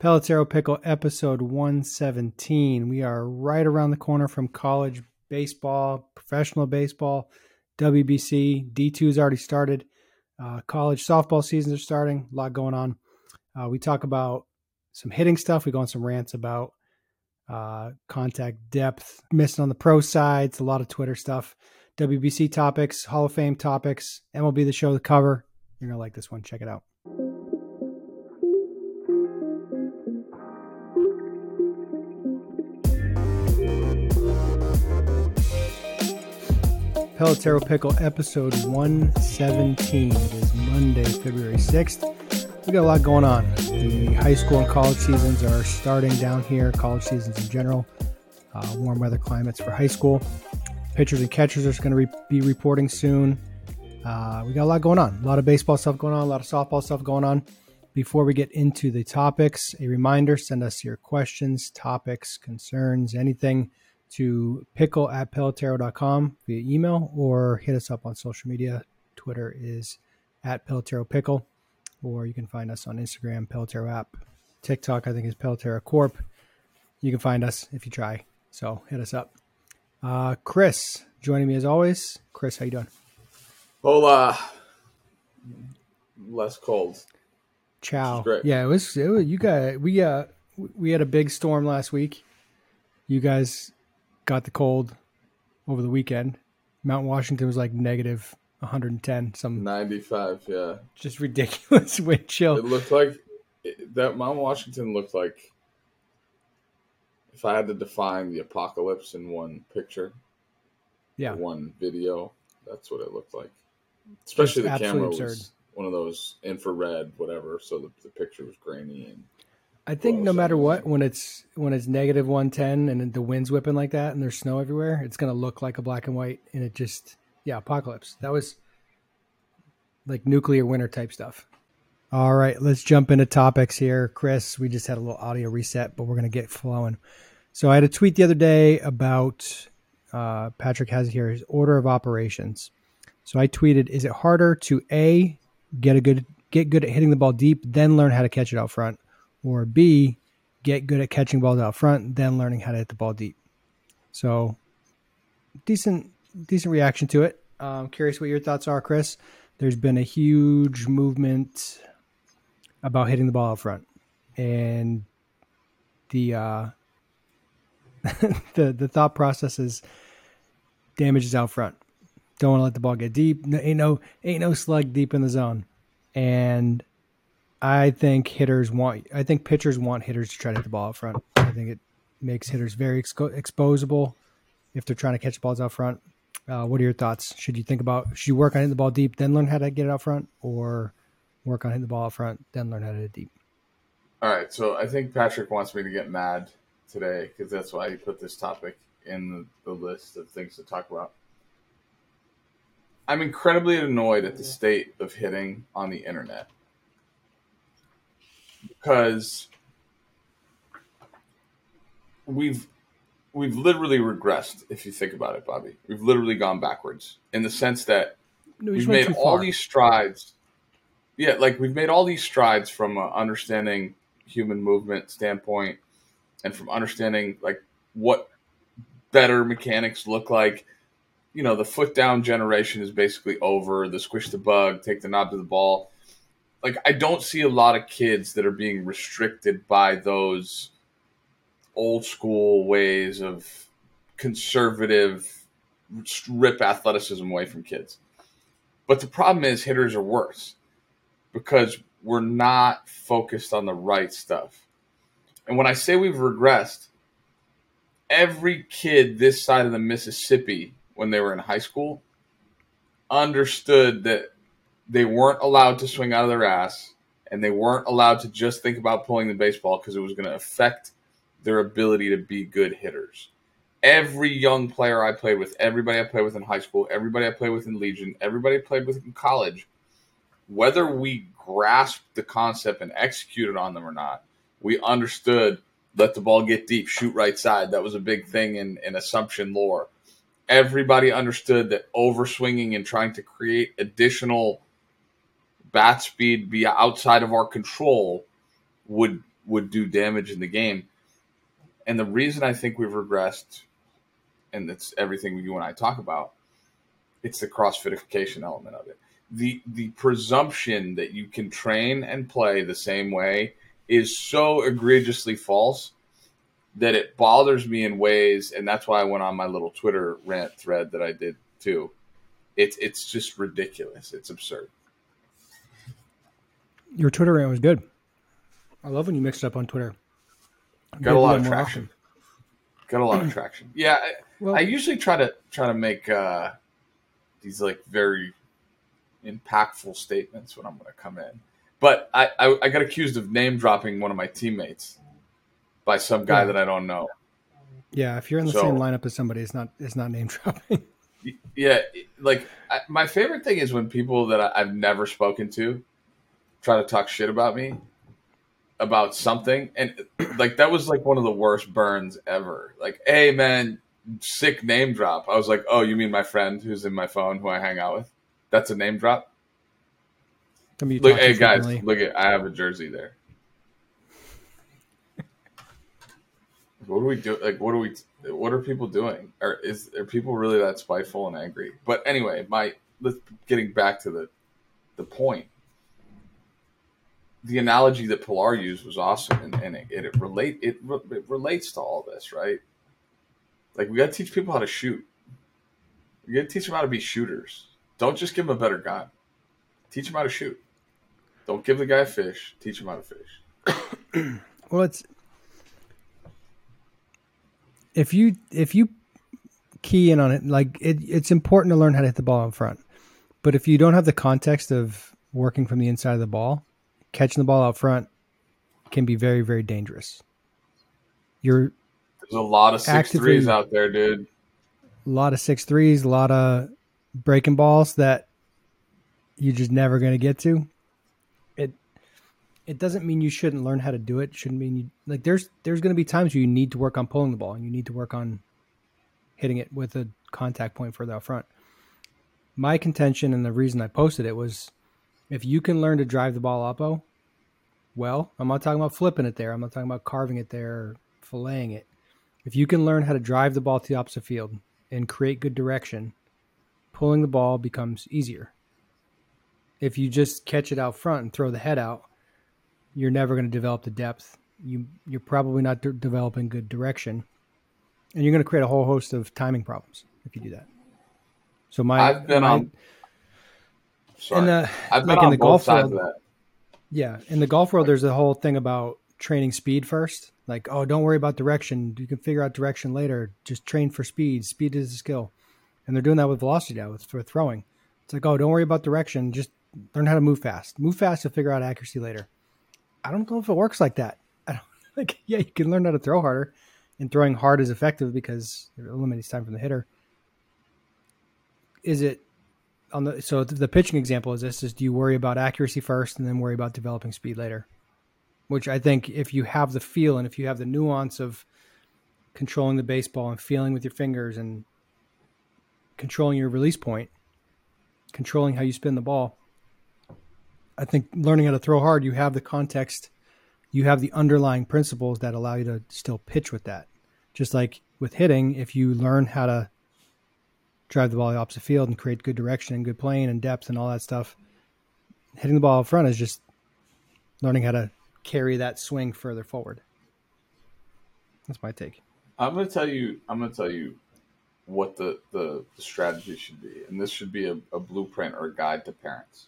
Pelotero Pickle episode 117. We are right around the corner from college baseball, professional baseball, WBC. D2 has already started. Uh, college softball seasons are starting. A lot going on. Uh, we talk about some hitting stuff. We go on some rants about uh, contact depth, missing on the pro sides, a lot of Twitter stuff, WBC topics, Hall of Fame topics, MLB the show, the cover. You're going to like this one. Check it out. Pelotero Pickle episode 117. It is Monday, February 6th. We got a lot going on. The high school and college seasons are starting down here, college seasons in general. Uh, warm weather climates for high school. Pitchers and catchers are going to re- be reporting soon. Uh, we got a lot going on. A lot of baseball stuff going on, a lot of softball stuff going on. Before we get into the topics, a reminder send us your questions, topics, concerns, anything to pickle at pelotero.com via email or hit us up on social media. Twitter is at Pelotero Pickle, or you can find us on Instagram, Pelotero app. TikTok, I think, is Pelotero Corp. You can find us if you try. So hit us up. Uh, Chris joining me as always. Chris, how you doing? Hola. Less cold. Ciao. Yeah, it was, it was. You got we uh we had a big storm last week. You guys got the cold over the weekend. Mount Washington was like negative 110, some 95, yeah. Just ridiculous wind chill. It looked like that Mount Washington looked like if I had to define the apocalypse in one picture, yeah, one video, that's what it looked like. Especially it's the camera absurd. was one of those infrared, whatever, so the, the picture was grainy and I think no matter what, when it's when it's negative one ten and the wind's whipping like that and there's snow everywhere, it's gonna look like a black and white and it just yeah, apocalypse. That was like nuclear winter type stuff. All right, let's jump into topics here. Chris, we just had a little audio reset, but we're gonna get flowing. So I had a tweet the other day about uh, Patrick has here his order of operations. So I tweeted, is it harder to A get a good get good at hitting the ball deep, then learn how to catch it out front? Or B, get good at catching balls out front, then learning how to hit the ball deep. So decent decent reaction to it. Um, curious what your thoughts are, Chris. There's been a huge movement about hitting the ball out front, and the uh, the the thought process is damages out front. Don't want to let the ball get deep. ain't no ain't no slug deep in the zone, and I think hitters want. I think pitchers want hitters to try to hit the ball out front. I think it makes hitters very expo- exposable if they're trying to catch balls out front. Uh, what are your thoughts? Should you think about should you work on hitting the ball deep, then learn how to get it out front, or work on hitting the ball out front, then learn how to hit it deep? All right. So I think Patrick wants me to get mad today because that's why he put this topic in the, the list of things to talk about. I'm incredibly annoyed at the state of hitting on the internet because we've we've literally regressed if you think about it, Bobby. We've literally gone backwards in the sense that no, we've made all these strides. Yeah, like we've made all these strides from an understanding human movement standpoint and from understanding like what better mechanics look like. You know, the foot down generation is basically over. The squish the bug, take the knob to the ball like I don't see a lot of kids that are being restricted by those old school ways of conservative rip athleticism away from kids. But the problem is hitters are worse because we're not focused on the right stuff. And when I say we've regressed, every kid this side of the Mississippi when they were in high school understood that they weren't allowed to swing out of their ass and they weren't allowed to just think about pulling the baseball because it was going to affect their ability to be good hitters. Every young player I played with, everybody I played with in high school, everybody I played with in Legion, everybody I played with in college, whether we grasped the concept and executed on them or not, we understood let the ball get deep, shoot right side. That was a big thing in, in assumption lore. Everybody understood that overswinging and trying to create additional bat speed be outside of our control would would do damage in the game. And the reason I think we've regressed, and it's everything you and I talk about, it's the crossfitification element of it. The the presumption that you can train and play the same way is so egregiously false that it bothers me in ways, and that's why I went on my little Twitter rant thread that I did too. It's it's just ridiculous. It's absurd. Your Twitter rant was good. I love when you mix it up on Twitter. Got a lot of traction. Got a lot of traction. Yeah, I, well, I usually try to try to make uh, these like very impactful statements when I'm going to come in. But I, I, I got accused of name dropping one of my teammates by some guy yeah. that I don't know. Yeah, if you're in the so, same lineup as somebody, it's not it's not name dropping. Yeah, like I, my favorite thing is when people that I, I've never spoken to try to talk shit about me about something and like that was like one of the worst burns ever. Like hey man sick name drop. I was like oh you mean my friend who's in my phone who i hang out with? That's a name drop? Look hey guys look at i have a jersey there. What do we do like what are we what are people doing? Or is are people really that spiteful and angry? But anyway my let's getting back to the the point the analogy that Pilar used was awesome, and, and it, it, relate it, it relates to all this, right? Like we got to teach people how to shoot. We got to teach them how to be shooters. Don't just give them a better gun. Teach them how to shoot. Don't give the guy a fish. Teach him how to fish. well, it's if you if you key in on it, like it, it's important to learn how to hit the ball in front. But if you don't have the context of working from the inside of the ball, catching the ball out front can be very, very dangerous. You're there's a lot of six threes out there, dude. A lot of six threes, a lot of breaking balls that you're just never going to get to. It it doesn't mean you shouldn't learn how to do it. Shouldn't mean you like there's there's going to be times where you need to work on pulling the ball and you need to work on hitting it with a contact point further out front. My contention and the reason I posted it was if you can learn to drive the ball up, oh, well, I'm not talking about flipping it there. I'm not talking about carving it there or filleting it. If you can learn how to drive the ball to the opposite field and create good direction, pulling the ball becomes easier. If you just catch it out front and throw the head out, you're never going to develop the depth. You you're probably not de- developing good direction, and you're going to create a whole host of timing problems if you do that. So my I've been my, on Sorry. The, I've been like in the golf world, yeah, in the golf world, there's a whole thing about training speed first. Like, oh, don't worry about direction. You can figure out direction later. Just train for speed. Speed is a skill, and they're doing that with velocity now with for throwing. It's like, oh, don't worry about direction. Just learn how to move fast. Move fast to figure out accuracy later. I don't know if it works like that. I don't like. Yeah, you can learn how to throw harder, and throwing hard is effective because it eliminates time from the hitter. Is it on the so the pitching example is this is do you worry about accuracy first and then worry about developing speed later? Which i think if you have the feel and if you have the nuance of controlling the baseball and feeling with your fingers and controlling your release point controlling how you spin the ball i think learning how to throw hard you have the context you have the underlying principles that allow you to still pitch with that. Just like with hitting if you learn how to drive the ball the opposite field and create good direction and good playing and depth and all that stuff. Hitting the ball up front is just learning how to carry that swing further forward. That's my take. I'm gonna tell you. I'm gonna tell you what the the, the strategy should be, and this should be a, a blueprint or a guide to parents.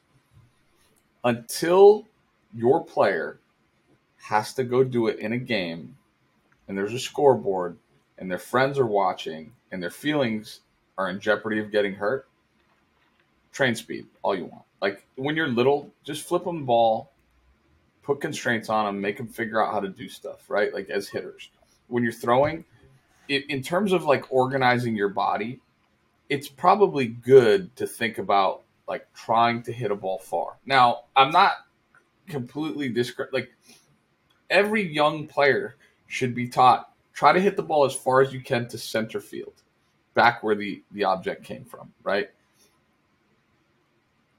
Until your player has to go do it in a game, and there's a scoreboard, and their friends are watching, and their feelings are in jeopardy of getting hurt, train speed all you want. Like when you're little, just flip them the ball, put constraints on them, make them figure out how to do stuff, right? Like as hitters. When you're throwing, it, in terms of like organizing your body, it's probably good to think about like trying to hit a ball far. Now, I'm not completely discre- like every young player should be taught try to hit the ball as far as you can to center field back where the, the object came from, right?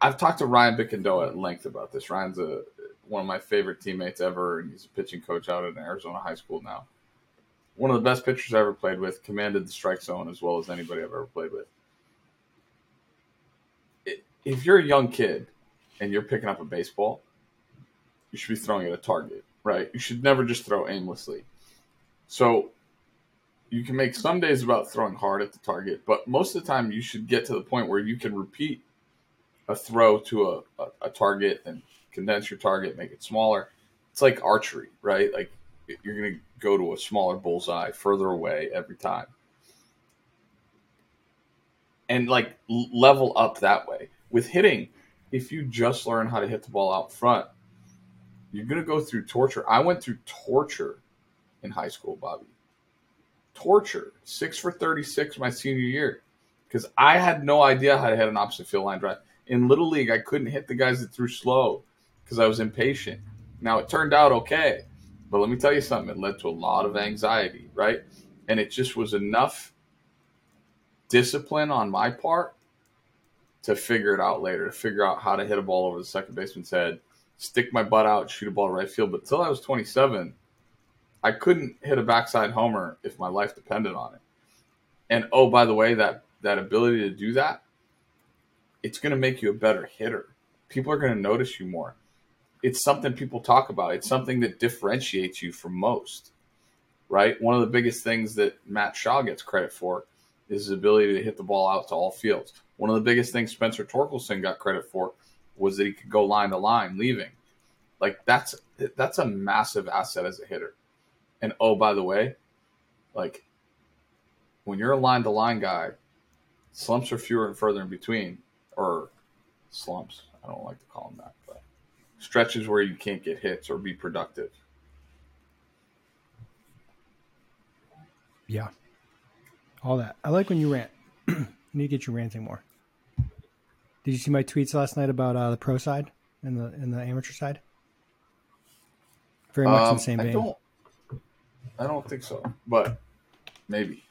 I've talked to Ryan Bicandoa at length about this. Ryan's a one of my favorite teammates ever, and he's a pitching coach out at Arizona high school now. One of the best pitchers I ever played with, commanded the strike zone as well as anybody I've ever played with. If you're a young kid and you're picking up a baseball, you should be throwing at a target, right? You should never just throw aimlessly. So you can make some days about throwing hard at the target, but most of the time you should get to the point where you can repeat a throw to a, a, a target and condense your target, make it smaller. It's like archery, right? Like you're going to go to a smaller bullseye further away every time. And like level up that way. With hitting, if you just learn how to hit the ball out front, you're going to go through torture. I went through torture in high school, Bobby. Torture. Six for 36 my senior year because I had no idea how to hit an opposite field line drive. In Little League, I couldn't hit the guys that threw slow because I was impatient. Now, it turned out okay, but let me tell you something. It led to a lot of anxiety, right? And it just was enough discipline on my part to figure it out later, to figure out how to hit a ball over the second baseman's head stick my butt out, shoot a ball right field. But till I was 27, I couldn't hit a backside homer if my life depended on it. And oh, by the way, that that ability to do that, it's going to make you a better hitter. People are going to notice you more. It's something people talk about. It's something that differentiates you from most. Right? One of the biggest things that Matt Shaw gets credit for is his ability to hit the ball out to all fields. One of the biggest things Spencer Torkelson got credit for was that he could go line to line leaving. Like that's that's a massive asset as a hitter. And oh, by the way, like when you're a line to line guy, slumps are fewer and further in between, or slumps. I don't like to call them that, but stretches where you can't get hits or be productive. Yeah, all that. I like when you rant. you need to get you ranting more. Did you see my tweets last night about uh, the pro side and the and the amateur side? Very much um, in the same vein. I don't, I don't think so, but maybe.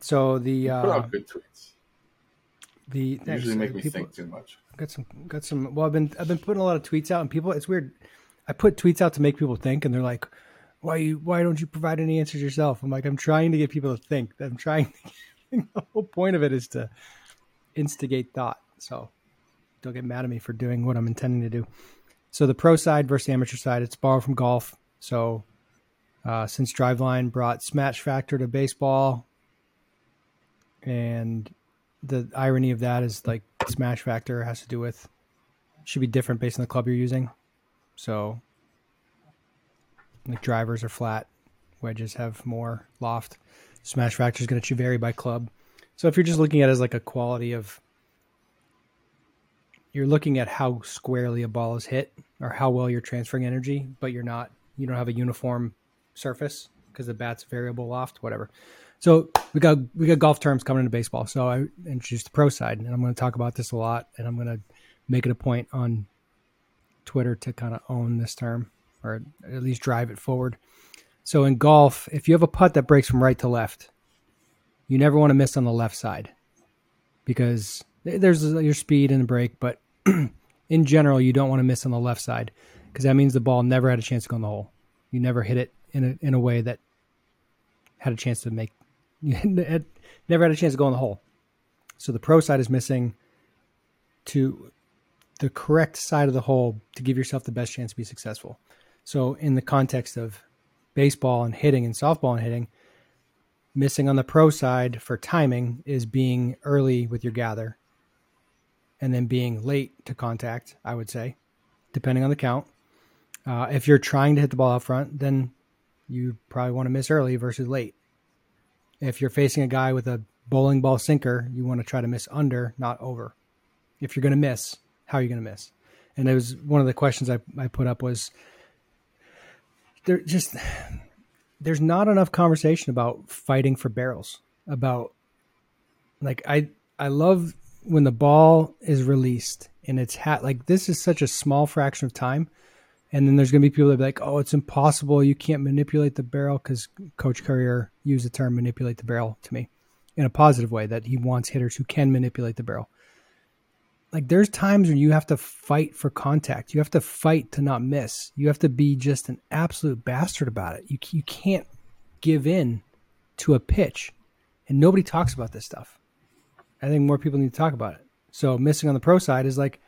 So the uh, put out good tweets. The usually make me people, think too much. Got some, got some. Well, I've been I've been putting a lot of tweets out, and people. It's weird. I put tweets out to make people think, and they're like, "Why you? Why don't you provide any answers yourself?" I'm like, I'm trying to get people to think. I'm trying. To, the whole point of it is to instigate thought. So don't get mad at me for doing what I'm intending to do. So the pro side versus amateur side, it's borrowed from golf. So uh, since Driveline brought Smash Factor to baseball, and the irony of that is like Smash Factor has to do with should be different based on the club you're using. So like drivers are flat, wedges have more loft. Smash Factor is going to vary by club. So if you're just looking at it as like a quality of you're looking at how squarely a ball is hit or how well you're transferring energy, but you're not you don't have a uniform surface because the bat's variable loft, whatever. So we got we got golf terms coming into baseball. So I introduced the pro side, and I'm going to talk about this a lot, and I'm going to make it a point on Twitter to kind of own this term or at least drive it forward. So in golf, if you have a putt that breaks from right to left, you never want to miss on the left side because there's your speed and the break, but in general, you don't want to miss on the left side because that means the ball never had a chance to go in the hole. You never hit it in a, in a way that had a chance to make, never had a chance to go in the hole. So the pro side is missing to the correct side of the hole to give yourself the best chance to be successful. So in the context of baseball and hitting and softball and hitting, missing on the pro side for timing is being early with your gather and then being late to contact, I would say, depending on the count. Uh, if you're trying to hit the ball out front, then you probably want to miss early versus late. If you're facing a guy with a bowling ball sinker, you want to try to miss under, not over. If you're going to miss, how are you going to miss? And it was one of the questions I, I put up was there just there's not enough conversation about fighting for barrels about like I I love when the ball is released and it's hat like this is such a small fraction of time and then there's going to be people that be like oh it's impossible you can't manipulate the barrel because coach Currier used the term manipulate the barrel to me in a positive way that he wants hitters who can manipulate the barrel like there's times when you have to fight for contact. You have to fight to not miss. You have to be just an absolute bastard about it. You you can't give in to a pitch, and nobody talks about this stuff. I think more people need to talk about it. So missing on the pro side is like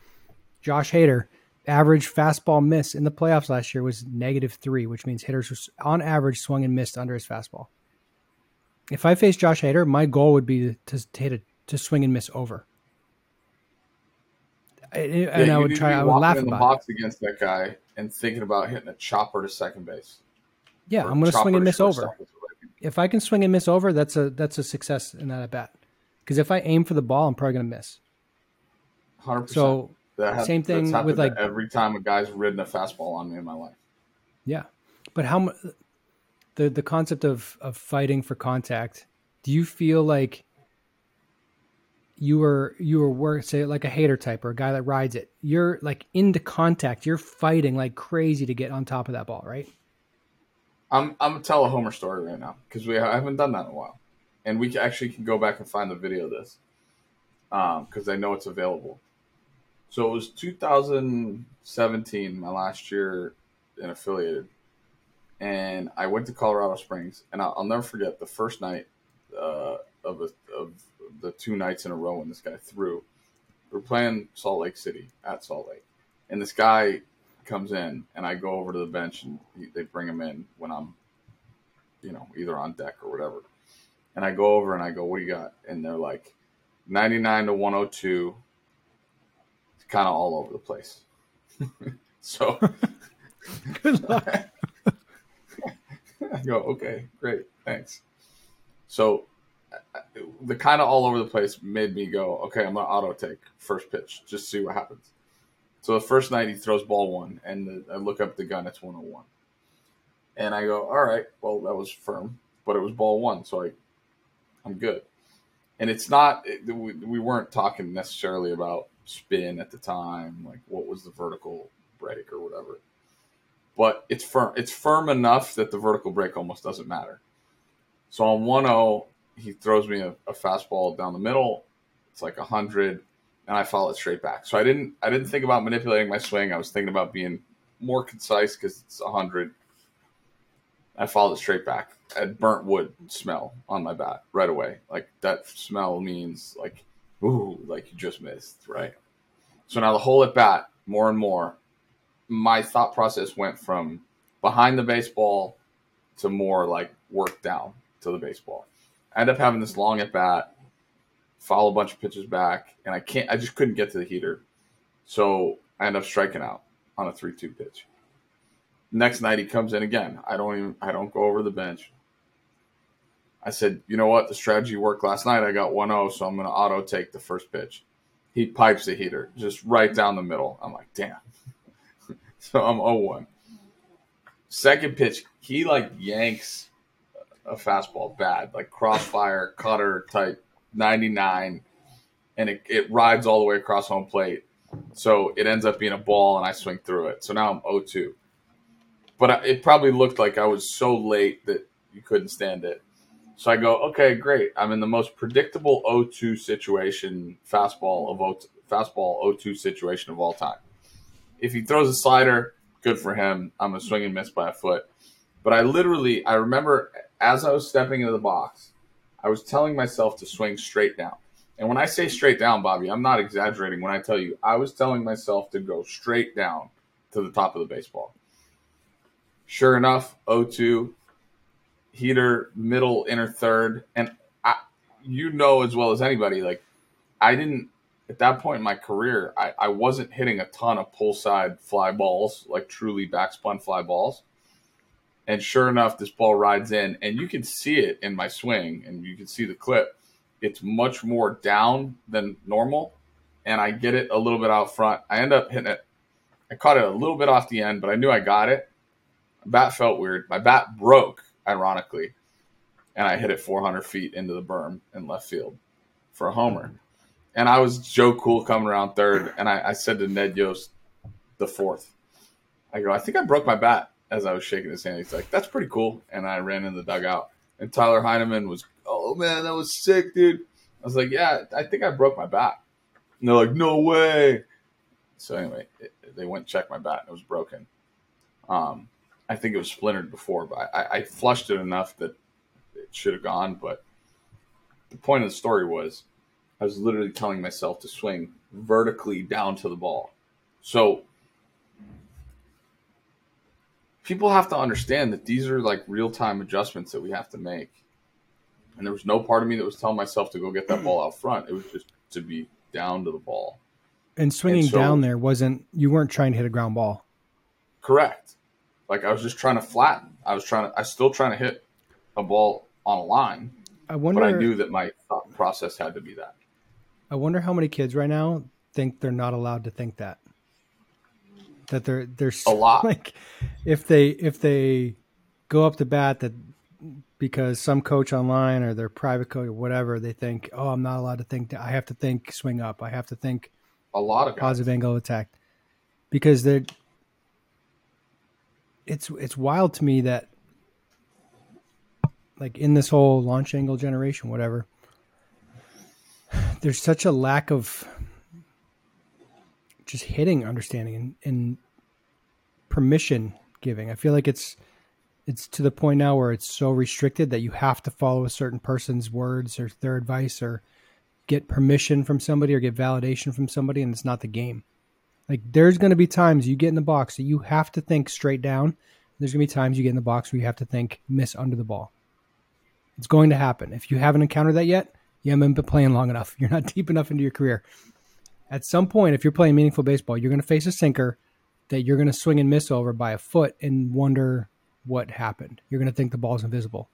Josh Hader, average fastball miss in the playoffs last year was negative three, which means hitters on average swung and missed under his fastball. If I face Josh Hader, my goal would be to, to hit a, to swing and miss over. And, yeah, and I would try. I would laugh in the box it. against that guy and thinking about hitting a chopper to second base. Yeah, I'm going to swing and miss over. If I can swing and miss over, that's a that's a success in that at bat. Because if I aim for the ball, I'm probably going to miss. Hundred percent. So that same thing with like every time a guy's ridden a fastball on me in my life. Yeah, but how the the concept of of fighting for contact? Do you feel like you were you were work say like a Hader type or a guy that rides it? You're like into contact. You're fighting like crazy to get on top of that ball, right? I'm I'm gonna tell a Homer story right now because we I haven't done that in a while, and we actually can go back and find the video of this because um, I know it's available. So it was 2017, my last year in affiliated, and I went to Colorado Springs, and I'll, I'll never forget the first night uh, of a, of the two nights in a row when this guy threw. We are playing Salt Lake City at Salt Lake, and this guy comes in, and I go over to the bench, and he, they bring him in when I'm, you know, either on deck or whatever. And I go over and I go, "What do you got?" And they're like, "99 to 102." Kind of all over the place. so, good luck. I go, okay, great, thanks. So, uh, the kind of all over the place made me go, okay, I'm gonna auto take first pitch, just see what happens. So the first night he throws ball one, and the, I look up the gun, it's 101, and I go, all right, well that was firm, but it was ball one, so I, I'm good. And it's not, it, we, we weren't talking necessarily about spin at the time, like what was the vertical break or whatever. But it's firm. It's firm enough that the vertical break almost doesn't matter. So on 1-0, he throws me a, a fastball down the middle. It's like 100 and I follow it straight back. So I didn't I didn't think about manipulating my swing. I was thinking about being more concise because it's 100. I followed it straight back. I had burnt wood smell on my bat right away. Like that smell means like ooh, like you just missed, right? So now the whole at bat, more and more, my thought process went from behind the baseball to more like work down to the baseball. I end up having this long at bat, follow a bunch of pitches back, and I can't. I just couldn't get to the heater, so I end up striking out on a three-two pitch. Next night he comes in again. I don't even. I don't go over the bench. I said, you know what? The strategy worked last night. I got 1 0, so I'm going to auto take the first pitch. He pipes the heater just right down the middle. I'm like, damn. so I'm 0 1. Second pitch, he like yanks a fastball bad, like crossfire, cutter type 99, and it, it rides all the way across home plate. So it ends up being a ball, and I swing through it. So now I'm 0 2. But it probably looked like I was so late that you couldn't stand it. So I go, okay, great. I'm in the most predictable 0-2 situation, fastball of 0 fastball 0-2 situation of all time. If he throws a slider, good for him. I'm a swing and miss by a foot. But I literally, I remember as I was stepping into the box, I was telling myself to swing straight down. And when I say straight down, Bobby, I'm not exaggerating when I tell you I was telling myself to go straight down to the top of the baseball. Sure enough, 0-2, heater, middle, inner third, and I, you know as well as anybody, like I didn't at that point in my career, I, I wasn't hitting a ton of pull side fly balls, like truly backspun fly balls. And sure enough, this ball rides in, and you can see it in my swing, and you can see the clip. It's much more down than normal, and I get it a little bit out front. I end up hitting it. I caught it a little bit off the end, but I knew I got it. My bat felt weird. My bat broke ironically, and I hit it 400 feet into the berm in left field for a homer. And I was Joe Cool coming around third, and I, I said to Ned Yost, the fourth, I go, I think I broke my bat as I was shaking his hand. He's like, that's pretty cool. And I ran in the dugout, and Tyler Heineman was, oh man, that was sick, dude. I was like, yeah, I think I broke my bat. And they're like, no way. So anyway, it, they went and checked my bat and it was broken. Um, I think it was splintered before, but I, I flushed it enough that it should have gone. But the point of the story was I was literally telling myself to swing vertically down to the ball. So people have to understand that these are like real time adjustments that we have to make. And there was no part of me that was telling myself to go get that ball out front. It was just to be down to the ball. And swinging and so, down there wasn't you weren't trying to hit a ground ball. Correct. Like I was just trying to flatten. I was trying to I was still trying to hit a ball on a line. I wonder but I knew that my thought process had to be that. I wonder how many kids right now think they're not allowed to think that. That they're they're a lot. Like if they if they go up to bat that because some coach online or their private coach or whatever they think, oh, I'm not allowed to think. I have to think swing up. I have to think a lot of positive guys. angle attack because they're. It's it's wild to me that like in this whole launch angle generation, whatever, there's such a lack of just hitting understanding and, and permission giving. I feel like it's it's to the point now where it's so restricted that you have to follow a certain person's words or their advice or get permission from somebody or get validation from somebody and it's not the game. Like there's going to be times you get in the box that you have to think straight down. There's going to be times you get in the box where you have to think miss under the ball. It's going to happen. If you haven't encountered that yet, you haven't been playing long enough. You're not deep enough into your career. At some point, if you're playing meaningful baseball, you're going to face a sinker that you're going to swing and miss over by a foot and wonder what happened. You're going to think the ball's invisible.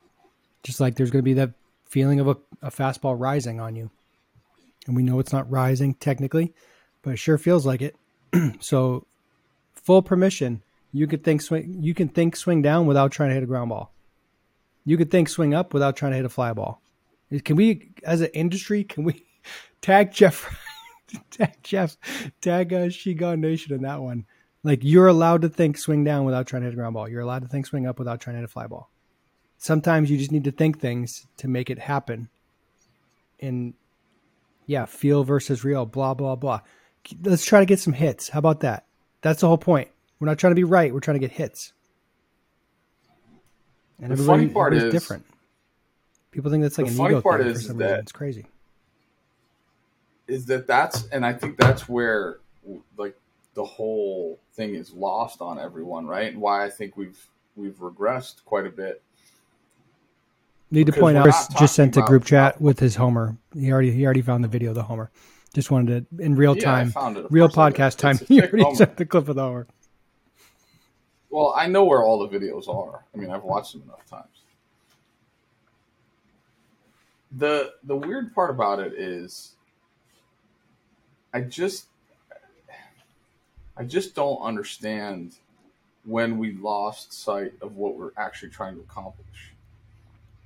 Just like there's going to be that feeling of a, a fastball rising on you. And we know it's not rising technically, but it sure feels like it. so full permission. You could think swing you can think swing down without trying to hit a ground ball. You could think swing up without trying to hit a fly ball. Can we as an industry, can we tag Jeff tag Jeff tag uh Shigon Nation in that one? Like you're allowed to think swing down without trying to hit a ground ball. You're allowed to think swing up without trying to hit a fly ball. Sometimes you just need to think things to make it happen. And yeah, feel versus real, blah blah blah. Let's try to get some hits. How about that? That's the whole point. We're not trying to be right. We're trying to get hits. And the funny part is different. People think that's like the an funny ego part thing is for some that reason. It's crazy. Is that that's and I think that's where like the whole thing is lost on everyone, right? And why I think we've we've regressed quite a bit. Need to point out, Chris just sent a group chat with his Homer. He already he already found the video of the Homer. Just wanted to in real yeah, time, real podcast time. He already Homer. sent the clip of the hour. Well, I know where all the videos are. I mean, I've watched them enough times. the The weird part about it is, I just I just don't understand when we lost sight of what we're actually trying to accomplish.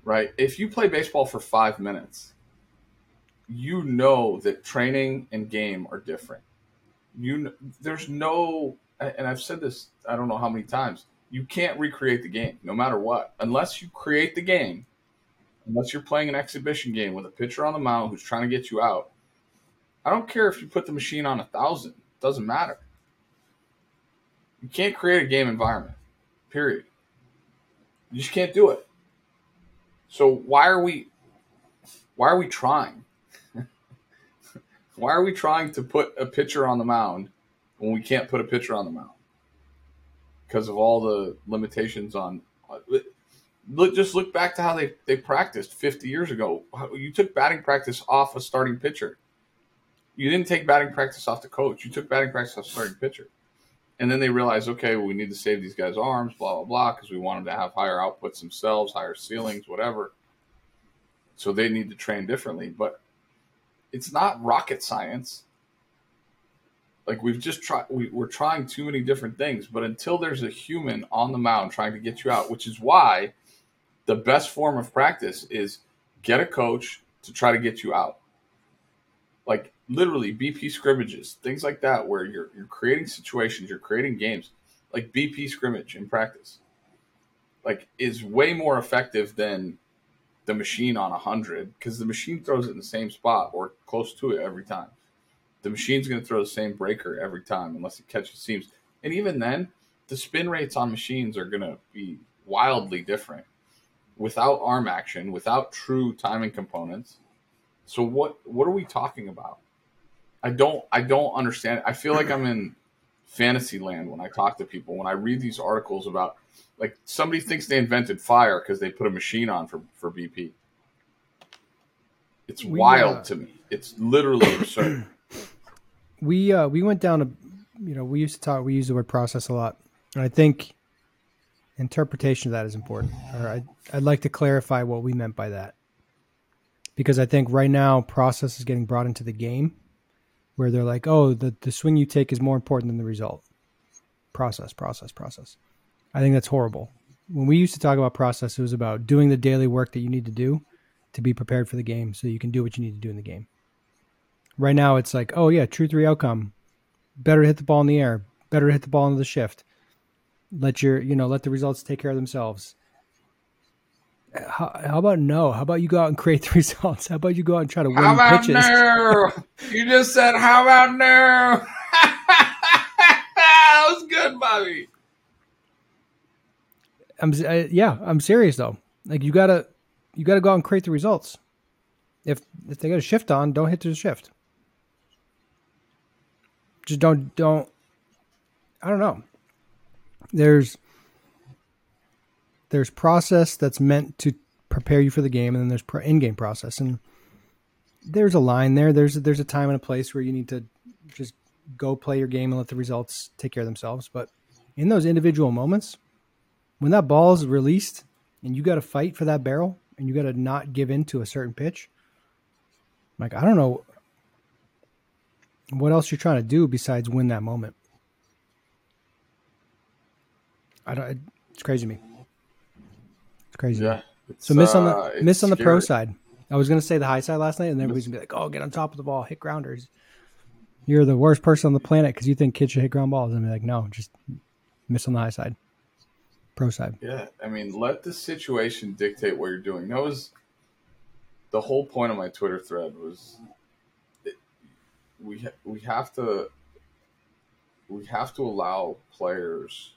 Right? If you play baseball for five minutes, you know that training and game are different. You there's no, and I've said this I don't know how many times. You can't recreate the game, no matter what, unless you create the game. Unless you're playing an exhibition game with a pitcher on the mound who's trying to get you out. I don't care if you put the machine on a thousand; It doesn't matter you can't create a game environment. Period. You just can't do it. So why are we why are we trying? Why are we trying to put a pitcher on the mound when we can't put a pitcher on the mound? Because of all the limitations on look just look back to how they, they practiced 50 years ago. You took batting practice off a starting pitcher. You didn't take batting practice off the coach. You took batting practice off a starting pitcher. And then they realized, okay, well, we need to save these guys' arms, blah blah blah, because we want them to have higher outputs themselves, higher ceilings, whatever. So they need to train differently. But it's not rocket science. Like we've just tried, we, we're trying too many different things. But until there's a human on the mound trying to get you out, which is why the best form of practice is get a coach to try to get you out. Like literally BP scrimmages, things like that, where you're you're creating situations, you're creating games, like BP scrimmage in practice, like is way more effective than the machine on a hundred because the machine throws it in the same spot or close to it every time. the machine's going to throw the same breaker every time unless it catches seams. And even then, the spin rates on machines are going to be wildly different without arm action, without true timing components. So what what are we talking about? I don't I don't understand. I feel like I'm in fantasy land when I talk to people. When I read these articles about like somebody thinks they invented fire because they put a machine on for for BP. It's we, wild uh, to me. It's literally absurd. We uh we went down a you know we used to talk we use the word process a lot, and I think interpretation of that is important. Or I I'd like to clarify what we meant by that because I think right now process is getting brought into the game where they're like, oh, the, the swing you take is more important than the result. Process, process, process. I think that's horrible. When we used to talk about process, it was about doing the daily work that you need to do to be prepared for the game so you can do what you need to do in the game. Right now, it's like, oh, yeah, true three outcome. Better to hit the ball in the air, better to hit the ball into the shift. Let your, you know, let the results take care of themselves how, how, about no? How about you go out and create the results? How about you go out and try to win how about pitches? No? you just said, "How about no?" that was good, Bobby. I'm I, yeah, I'm serious though. Like you gotta you gotta go out and create the results. If if they got a shift on, don't hit the shift. Just don't don't. I don't know. There's there's process that's meant to prepare you for the game, and then there's in-game process, and there's a line there. There's there's a time and a place where you need to just go play your game and let the results take care of themselves. But in those individual moments, when that ball is released and you got to fight for that barrel and you got to not give in to a certain pitch, like I don't know what else you're trying to do besides win that moment. I don't. It's crazy to me. It's crazy. Yeah. It's, so miss on the uh, miss on the scary. pro side. I was gonna say the high side last night, and everybody's gonna be like, "Oh, get on top of the ball, hit grounders." You're the worst person on the planet because you think kids should hit ground balls. And be like, no, just miss on the high side, pro side. Yeah, I mean, let the situation dictate what you're doing. That was the whole point of my Twitter thread was it, we ha- we have to we have to allow players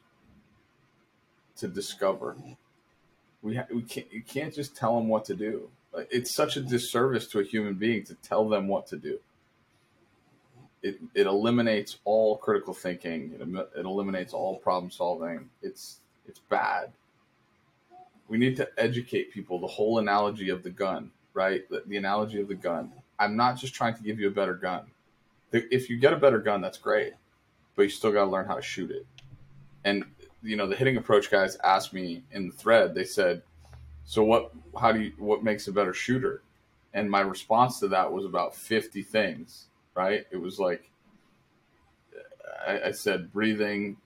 to discover we ha- we can't you can't just tell them what to do. Like, it's such a disservice to a human being to tell them what to do. It it eliminates all critical thinking. It, it eliminates all problem solving. It's it's bad. We need to educate people. The whole analogy of the gun, right? The, the analogy of the gun. I'm not just trying to give you a better gun. If you get a better gun, that's great, but you still got to learn how to shoot it. And you know the hitting approach guys asked me in the thread they said so what how do you what makes a better shooter and my response to that was about 50 things right it was like i, I said breathing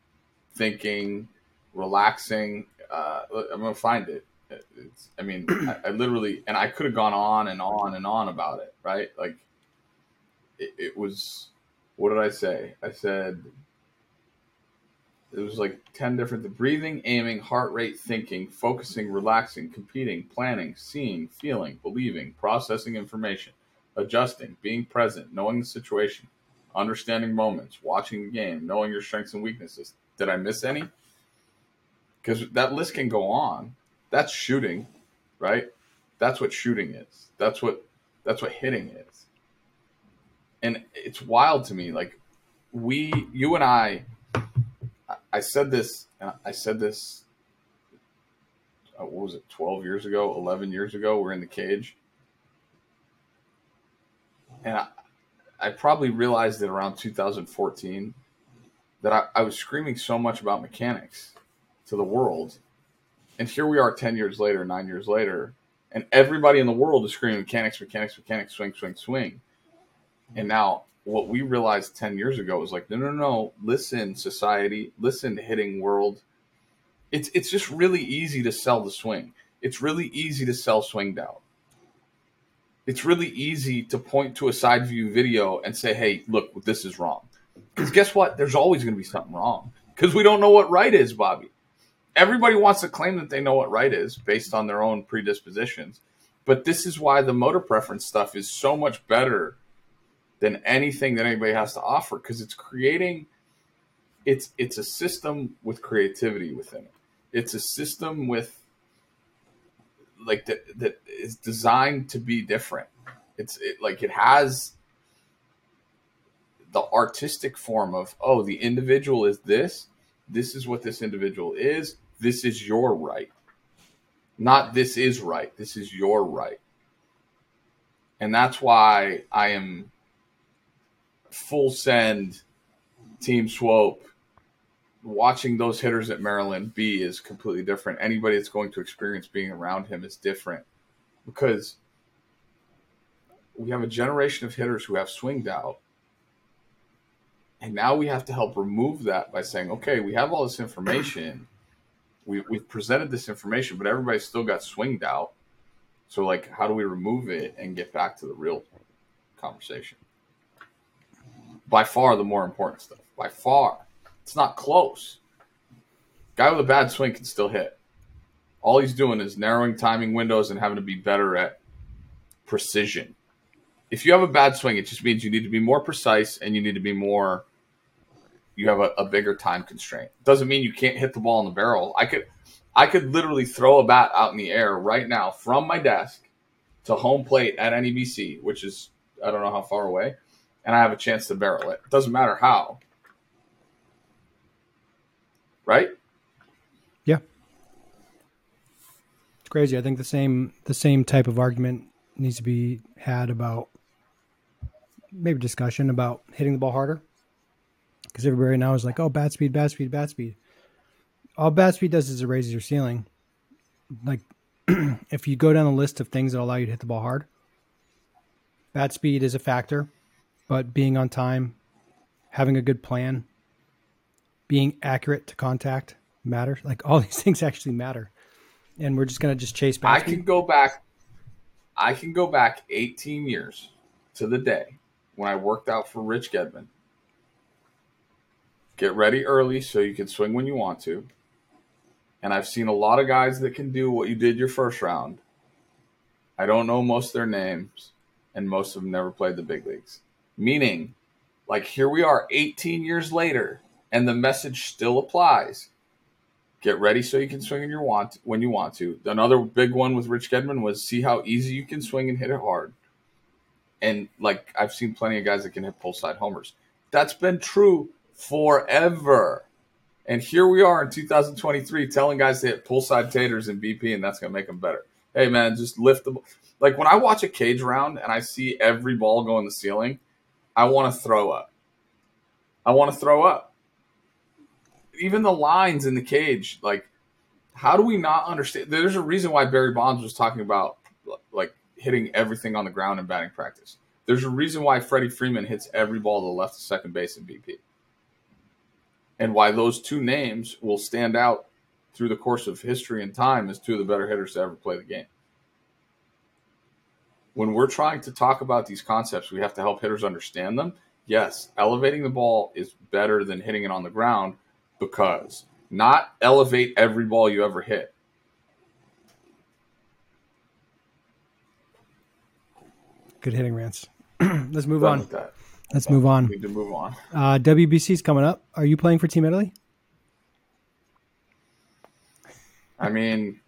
thinking relaxing uh, i'm gonna find it. It's, i mean I, I literally and i could have gone on and on and on about it right? Like it, it was what did i say? I said it was like 10 different the breathing aiming heart rate thinking focusing relaxing competing planning seeing feeling believing processing information adjusting being present knowing the situation understanding moments watching the game knowing your strengths and weaknesses. Did i miss any because that list can go on that's shooting right that's what shooting is that's what that's what hitting is and it's wild to me like we you and i I said this. I said this. Uh, what was it? Twelve years ago, eleven years ago. We're in the cage, and I, I probably realized it around 2014 that I, I was screaming so much about mechanics to the world, and here we are, ten years later, nine years later, and everybody in the world is screaming mechanics, mechanics, mechanics, swing, swing, swing. And now what we realized 10 years ago was like, no, no, no, listen, society, listen, hitting world. It's, it's just really easy to sell the swing. It's really easy to sell swinged out. It's really easy to point to a side view video and say, hey, look, this is wrong. Because guess what? There's always going to be something wrong because we don't know what right is, Bobby. Everybody wants to claim that they know what right is based on their own predispositions. But this is why the motor preference stuff is so much better than anything that anybody has to offer because it's creating it's it's a system with creativity within it. It's a system with like that that is designed to be different. It's it, like it has the artistic form of oh the individual is this this is what this individual is this is your right. Not this is right. This is your right. And that's why i am full send team swope. Watching those hitters at maryland be is completely different. Anybody that's going to experience being around him is different because we have a generation of hitters who have swing doubt and now we have to help remove that by saying, okay, we have all this information. We, we've presented this information, but everybody's still got swing doubt. So, like, how do we remove it and get back to the real conversation? By far, the more important stuff. By far. It's not close. Guy with a bad swing can still hit. All he's doing is narrowing timing windows and having to be better at precision. If you have a bad swing, it just means you need to be more precise and you need to be more you have a, a bigger time constraint. Doesn't mean you can't hit the ball in the barrel. I could I could literally throw a bat out in the air right now from my desk to home plate at NEBC, which is I don't know how far away, and I have a chance to barrel it. Doesn't matter how. Right? Yeah. It's crazy. I think the same the same type of argument needs to be had about maybe discussion about hitting the ball harder because everybody now is like, oh, bat speed, bat speed, bat speed. All bat speed does is it raises your ceiling. Like, if you go down a list of things that allow you to hit the ball hard, bat speed is a factor, but being on time, having a good plan, being accurate to contact matters. Like all these things actually matter, and we're just gonna just chase bat. I speed. can go back. I can go back 18 years to the day when I worked out for Rich Gedman Get ready early so you can swing when you want to. And I've seen a lot of guys that can do what you did your first round. I don't know most of their names, and most of them never played the big leagues. Meaning, like here we are 18 years later, and the message still applies. Get ready so you can swing when you want when you want to. Another big one with Rich Gedman was see how easy you can swing and hit it hard. And like I've seen plenty of guys that can hit pull side homers. That's been true forever. And here we are in 2023 telling guys to hit pull side taters and BP, and that's going to make them better. Hey, man, just lift the Like when I watch a cage round and I see every ball go in the ceiling, I want to throw up. I want to throw up. Even the lines in the cage, like, how do we not understand? There's a reason why Barry Bonds was talking about like hitting everything on the ground in batting practice. There's a reason why Freddie Freeman hits every ball to the left of second base in BP and why those two names will stand out through the course of history and time as two of the better hitters to ever play the game. When we're trying to talk about these concepts, we have to help hitters understand them. Yes, elevating the ball is better than hitting it on the ground because not elevate every ball you ever hit. Good hitting rants. Let's move Done on. Let's move on. We need to move on. Uh, WBC's coming up. Are you playing for Team Italy? I mean,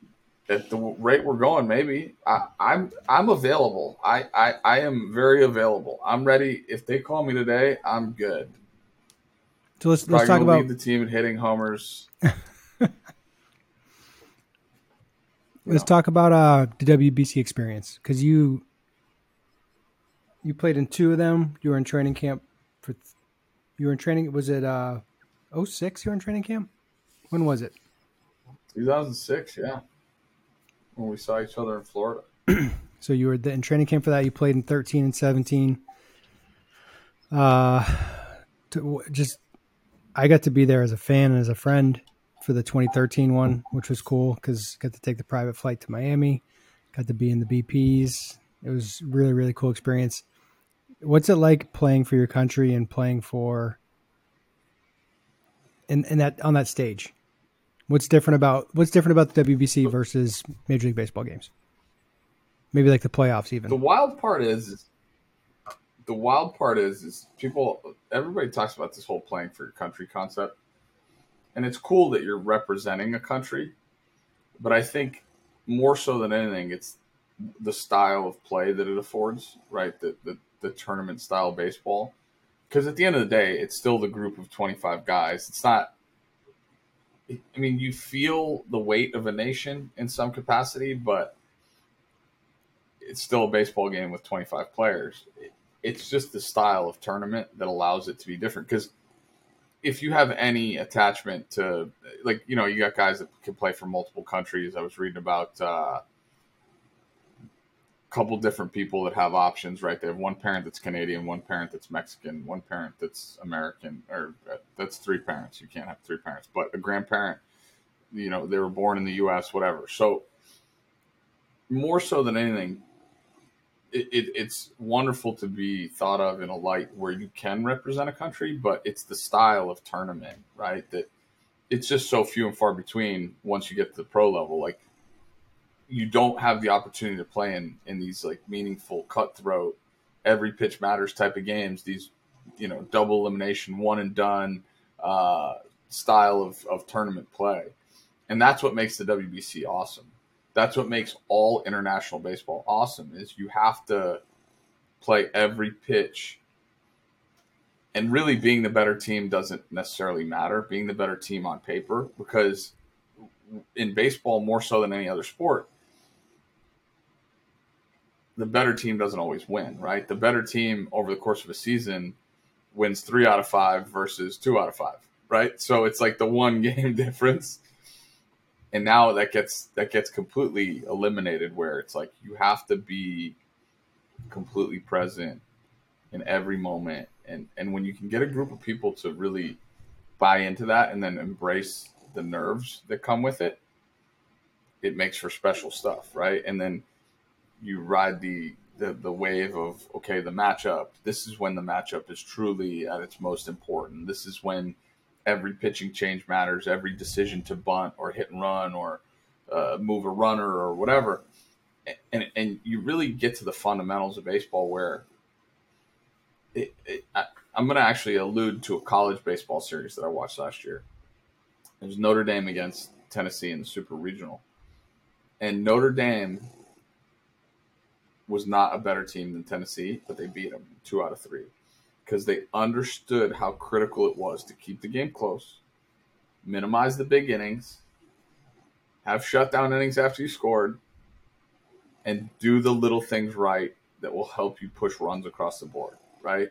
at the rate we're going, maybe I, am I'm, I'm available. I, I I am very available. I'm ready. If they call me today, I'm good. So let's let's talk about the team and hitting homers. let's talk about uh, the WBC experience because you you played in two of them. You were in training camp for. You were in training. Was it uh, 06 You were in training camp. When was it? 2006. Yeah, when we saw each other in Florida. so you were in training camp for that. You played in 13 and 17. Uh, to, just I got to be there as a fan and as a friend for the 2013 one, which was cool because got to take the private flight to Miami, got to be in the BPs. It was really really cool experience. What's it like playing for your country and playing for in, in that on that stage? What's different about what's different about the WBC versus Major League Baseball games? Maybe like the playoffs even. The wild part is the wild part is is people everybody talks about this whole playing for your country concept and it's cool that you're representing a country but i think more so than anything it's the style of play that it affords right the the, the tournament style baseball because at the end of the day it's still the group of 25 guys it's not i mean you feel the weight of a nation in some capacity but it's still a baseball game with 25 players it's just the style of tournament that allows it to be different. Because if you have any attachment to, like, you know, you got guys that can play for multiple countries. I was reading about uh, couple different people that have options, right? They have one parent that's Canadian, one parent that's Mexican, one parent that's American, or uh, that's three parents. You can't have three parents, but a grandparent, you know, they were born in the U.S., whatever. So, more so than anything, it, it, it's wonderful to be thought of in a light where you can represent a country, but it's the style of tournament, right? That it's just so few and far between once you get to the pro level. Like you don't have the opportunity to play in in these like meaningful, cutthroat, every pitch matters type of games. These you know double elimination, one and done uh, style of of tournament play, and that's what makes the WBC awesome that's what makes all international baseball awesome is you have to play every pitch and really being the better team doesn't necessarily matter being the better team on paper because in baseball more so than any other sport the better team doesn't always win right? The better team over the course of a season wins three out of five versus two out of five right? So it's like the one game difference. And now that gets that gets completely eliminated where it's like you have to be completely present in every moment. And and when you can get a group of people to really buy into that and then embrace the nerves that come with it it makes for special stuff right? And then you ride the the, the wave of okay the matchup this is when the matchup is truly at its most important this is when every pitching change matters, every decision to bunt or hit and run or uh, move a runner or whatever. And, and you really get to the fundamentals of baseball where it, it, I, I'm going to actually allude to a college baseball series that I watched last year. It was Notre Dame against Tennessee in the Super Regional. And Notre Dame was not a better team than Tennessee, but they beat them two out of three because they understood how critical it was to keep the game close, minimize the big innings, have shutdown innings after you scored, and do the little things right that will help you push runs across the board, right?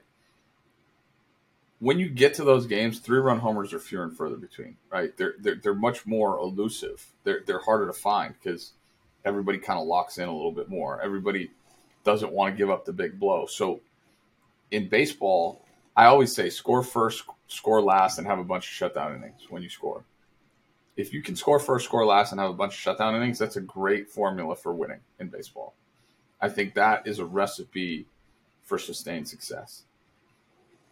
When you get to those games, three run homers are fewer and further between, right? They're, they're, they're much more elusive. They're, they're harder to find because everybody kind of locks in a little bit more. Everybody doesn't want to give up the big blow. So in baseball, I always say score first, score last, and have a bunch of shutdown innings when you score. If you can score first, score last, and have a bunch of shutdown innings, that's a great formula for winning in baseball. I think that is a recipe for sustained success.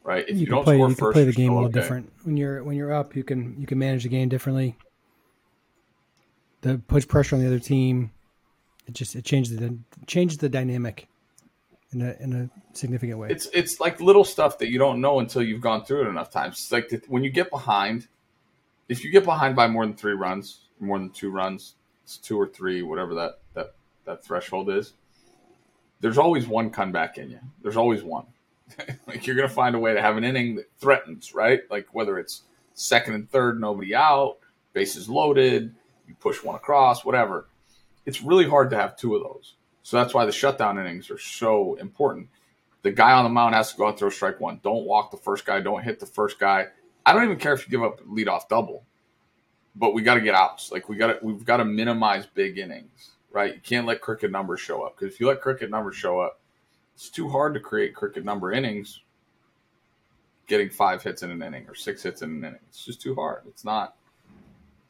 Right? If you, you don't play, score you first, play the game a little okay. different. When you're when you're up, you can you can manage the game differently. The push pressure on the other team, it just it changes the changes the dynamic in a in a significant way. It's it's like little stuff that you don't know until you've gone through it enough times. It's like the, when you get behind, if you get behind by more than three runs, more than two runs, it's two or three, whatever that that that threshold is. There's always one comeback in you. There's always one. like you're gonna find a way to have an inning that threatens, right? Like whether it's second and third, nobody out, bases loaded, you push one across, whatever. It's really hard to have two of those so that's why the shutdown innings are so important. The guy on the mound has to go out and throw strike one. Don't walk the first guy. Don't hit the first guy. I don't even care if you give up lead off double, but we got to get outs. Like we got to, we've got to minimize big innings, right? You can't let cricket numbers show up because if you let cricket numbers show up, it's too hard to create cricket number innings. Getting five hits in an inning or six hits in an inning, it's just too hard. It's not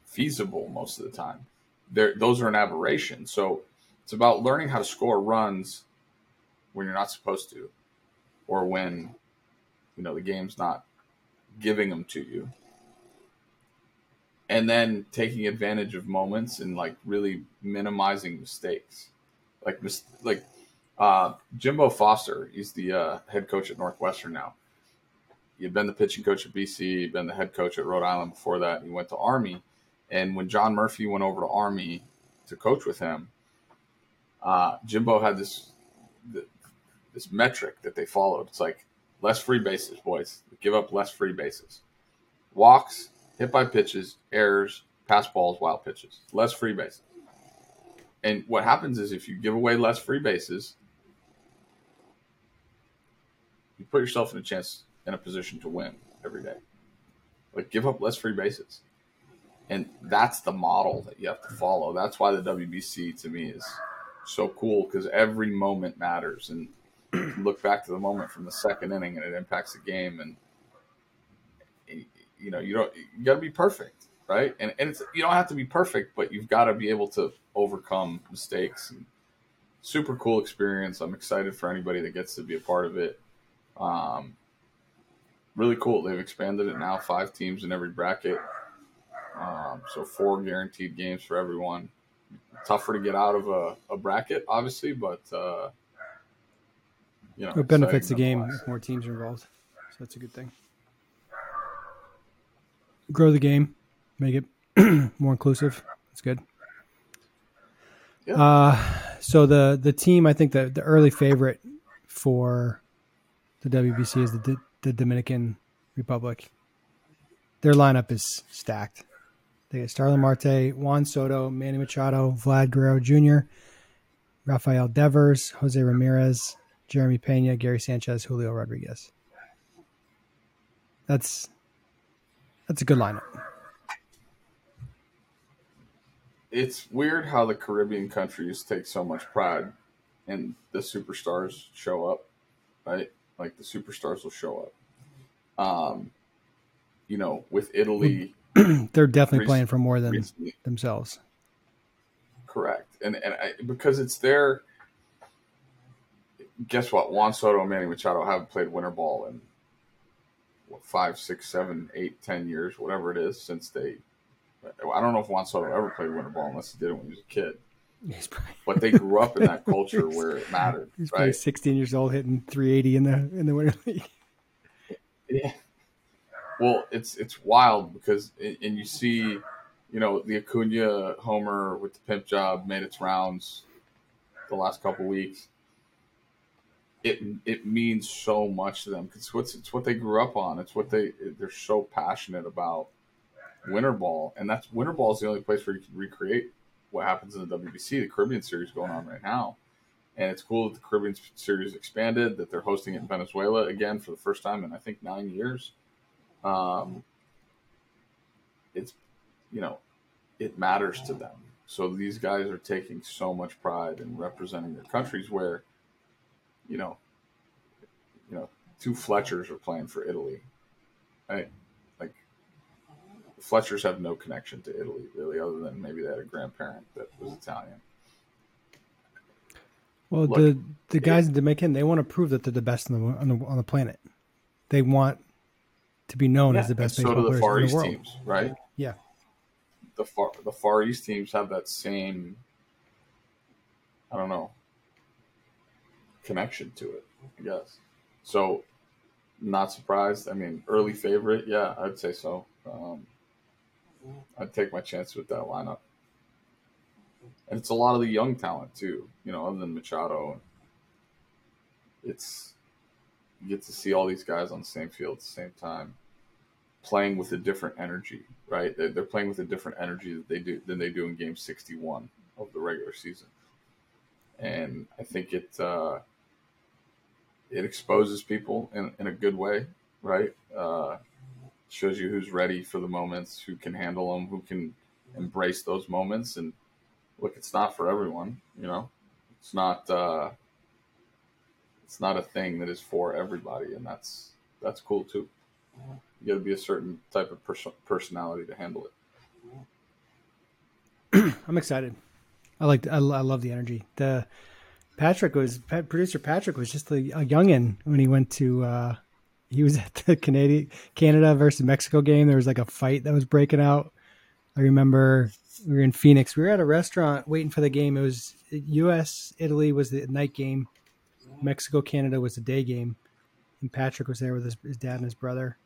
feasible most of the time. Those are an aberration. So it's about learning how to score runs when you're not supposed to, or when you know the game's not giving them to you, and then taking advantage of moments and like really minimizing mistakes. Like like Uh, Jimbo Foster, he's the uh, head coach at Northwestern now. He'd been the pitching coach at BC, been the head coach at Rhode Island before that. He went to Army, and when John Murphy went over to Army to coach with him, uh, Jimbo had this this metric that they followed. It's like less free bases, boys. Give up less free bases. Walks, hit by pitches, errors, pass balls, wild pitches. Less free bases. And what happens is if you give away less free bases, you put yourself in a chance in a position to win every day. Like give up less free bases. And that's the model that you have to follow. That's why the WBC to me is so cool because every moment matters. And look back to the moment from the second inning and it impacts the game. And, you know, you don't, you got to be perfect, right? And, and it's, you don't have to be perfect, but you've got to be able to overcome mistakes. And super cool experience. I'm excited for anybody that gets to be a part of it. Um, really cool. They've expanded it now, five teams in every bracket. Um, so four guaranteed games for everyone. Tougher to get out of a, a bracket, obviously, but uh, you know, it benefits the game if more teams are involved. So that's a good thing. Grow the game, make it more inclusive. That's good. Yeah. Uh, so the the team, I think the the early favorite for the WBC is the the Dominican Republic. Their lineup is stacked. They get Starling Marte, Juan Soto, Manny Machado, Vlad Guerrero Jr., Rafael Devers, Jose Ramirez, Jeremy Pena, Gary Sanchez, Julio Rodriguez. That's that's a good lineup. It's weird how the Caribbean countries take so much pride and the superstars show up, right? Like the superstars will show up. Um, you know, with Italy, they're definitely playing for more than recently. themselves. Correct, and and I, because it's their guess what? Juan Soto and Manny Machado haven't played winter ball in what, five, six, seven, eight, ten years, whatever it is, since they. I don't know if Juan Soto ever played winter ball unless he did it when he was a kid. Probably, but they grew up in that culture where it mattered. He's right? probably 16 years old, hitting 380 in the in the winter league. Yeah. Well, it's it's wild because and you see, you know, the Acuna homer with the pimp job made its rounds the last couple weeks it it means so much to them because what's it's what they grew up on. It's what they they're so passionate about winter ball, and that's winter ball is the only place where you can recreate what happens in the WBC. The Caribbean Series going on right now, and it's cool that the Caribbean Series expanded. That they're hosting it in Venezuela again for the first time in I think nine years. Um, it's you know it matters to them. So these guys are taking so much pride in representing their countries where you know, you know, two Fletchers are playing for Italy. Right? Like Fletchers have no connection to Italy really, other than maybe they had a grandparent that was Italian. Well, Look, the the guys in Dominican they want to prove that they're the best on the on the, on the planet. They want to be known yeah, as the best and baseball so do the Far East the teams, right? Yeah. The far the Far East teams have that same. I don't know connection to it, I guess. So, not surprised. I mean, early favorite, yeah, I'd say so. Um, I'd take my chance with that lineup. And it's a lot of the young talent too, you know, other than Machado. It's you get to see all these guys on the same field at the same time, playing with a different energy, right? They're, they're playing with a different energy that they do than they do in Game 61 of the regular season, and I think it uh, it exposes people in, in a good way, right? Uh, shows you who's ready for the moments, who can handle them, who can embrace those moments. And look, it's not for everyone, you know. It's not. Uh, it's not a thing that is for everybody, and that's that's cool too. You got to be a certain type of pers- personality to handle it. I'm excited. I like. I, I love the energy. The Patrick was producer. Patrick was just a, a youngin when he went to. Uh, he was at the Canadian Canada versus Mexico game. There was like a fight that was breaking out. I remember we were in Phoenix. We were at a restaurant waiting for the game. It was U.S. Italy was the night game. Mexico Canada was a day game, and Patrick was there with his, his dad and his brother,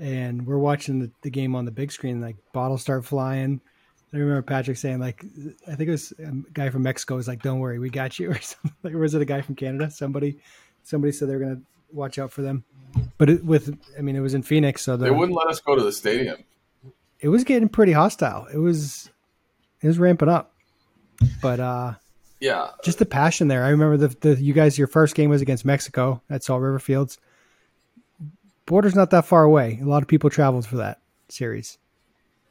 and we're watching the, the game on the big screen. Like bottles start flying. I remember Patrick saying, like, I think it was a guy from Mexico was like, "Don't worry, we got you," or something. Like, or was it a guy from Canada? Somebody, somebody said they're gonna watch out for them. But it, with, I mean, it was in Phoenix, so the, they wouldn't let us go to the stadium. It was getting pretty hostile. It was, it was ramping up. But uh yeah, just the passion there. I remember the, the you guys. Your first game was against Mexico at Salt River Fields. Border's not that far away. A lot of people traveled for that series,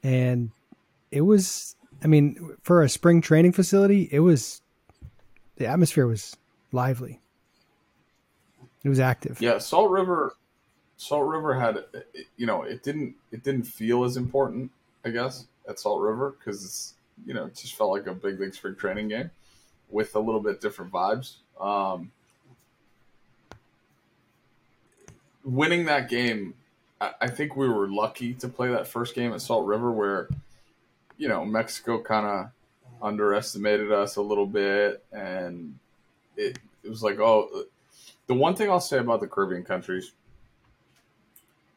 and it was. I mean, for a spring training facility, it was. The atmosphere was lively. It was active. Yeah, Salt River. Salt River had, you know, it didn't it didn't feel as important, I guess, at Salt River because it's you know it just felt like a big league spring training game with a little bit different vibes. Um, winning that game, I, I think we were lucky to play that first game at Salt River where, you know, Mexico kind of underestimated us a little bit. And it, it was like, oh, the one thing I'll say about the Caribbean countries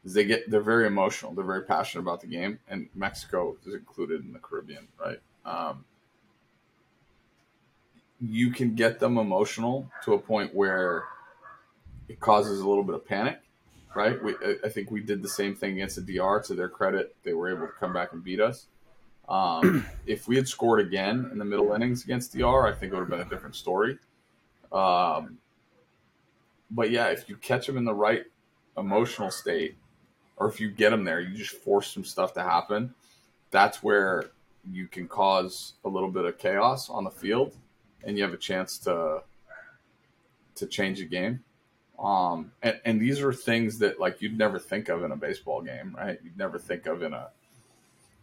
is they get they're very emotional. They're very passionate about the game, and Mexico is included in the Caribbean, right? Um, you can get them emotional to a point where it causes a little bit of panic, right? We, I think we did the same thing against the DR. To their credit, they were able to come back and beat us. Um, if we had scored again in the middle innings against DR, I think it would have been a different story. Um, but yeah, if you catch them in the right emotional state, or if you get them there, you just force some stuff to happen. That's where you can cause a little bit of chaos on the field and you have a chance to to change a game. Um, and, and these are things that like you'd never think of in a baseball game, right? You'd never think of in a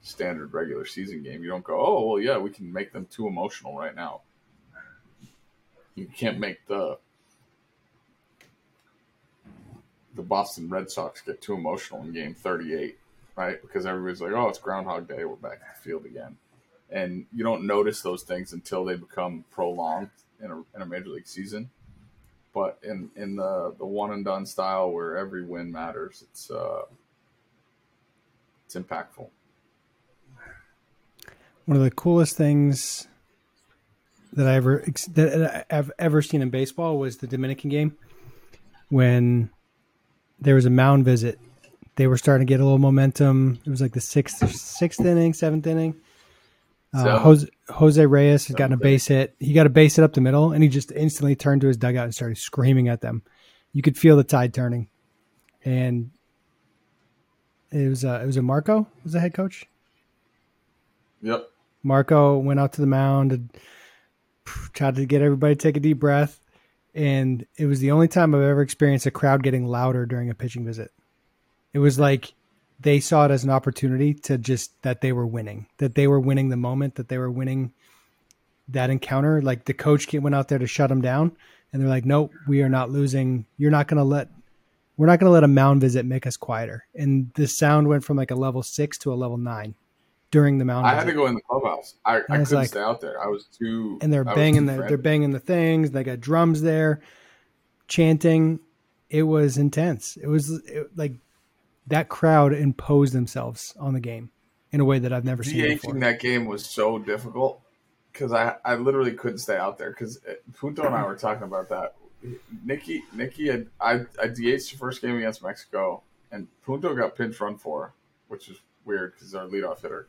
standard regular season game. You don't go, oh well, yeah, we can make them too emotional right now. You can't make the the Boston Red Sox get too emotional in game 38, right? Because everybody's like, oh, it's Groundhog Day. We're back at the field again and you don't notice those things until they become prolonged in a, in a major league season. But in, in the, the one and done style where every win matters, it's uh, it's impactful. One of the coolest things that I ever that I've ever seen in baseball was the Dominican game when there was a mound visit. They were starting to get a little momentum. It was like the sixth sixth inning, seventh inning uh, Jose, Jose Reyes has gotten a base hit. He got a base hit up the middle, and he just instantly turned to his dugout and started screaming at them. You could feel the tide turning, and it was uh, it was a Marco was the head coach. Yep. Marco went out to the mound and tried to get everybody to take a deep breath, and it was the only time I've ever experienced a crowd getting louder during a pitching visit. It was like they saw it as an opportunity to just that they were winning, that they were winning the moment, that they were winning that encounter. Like the coach went out there to shut them down, and they're like, "Nope, we are not losing. You're not going to let." We're not going to let a mound visit make us quieter. And the sound went from like a level six to a level nine during the mound. I visit. had to go in the clubhouse. I, I, couldn't like, stay out there. I was too. And they're banging the, they're banging the things. They got drums there, chanting. It was intense. It was it, like that crowd imposed themselves on the game in a way that I've never seen before. that game was so difficult because I, I literally couldn't stay out there because uh, Punto and I were talking about that. Nikki Nikki had I I DH'd the first game against Mexico and Punto got pinch run for, which is weird because our leadoff hitter.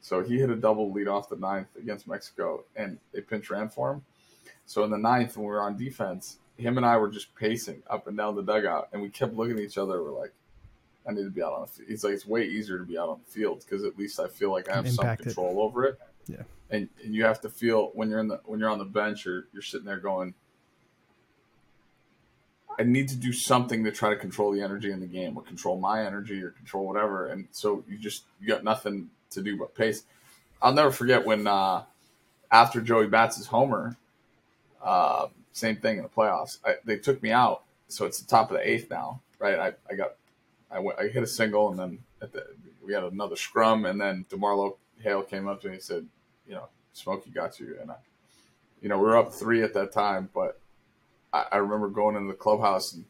So he hit a double lead off the ninth against Mexico and they pinch ran for him. So in the ninth when we were on defense, him and I were just pacing up and down the dugout and we kept looking at each other. We're like, I need to be out on the field. He's like, it's way easier to be out on the field because at least I feel like I have some control over it. Yeah. And, and you have to feel when you're in the when you're on the bench or you're sitting there going, I need to do something to try to control the energy in the game or control my energy or control whatever. And so you just you got nothing to do but pace. I'll never forget when uh, after Joey Bats' homer, uh, same thing in the playoffs. I, they took me out, so it's the top of the eighth now, right? I, I got I, went, I hit a single, and then the, we had another scrum, and then Demarlo Hale came up to me and said, "You know, Smokey got you." And I, you know, we were up three at that time, but I, I remember going into the clubhouse and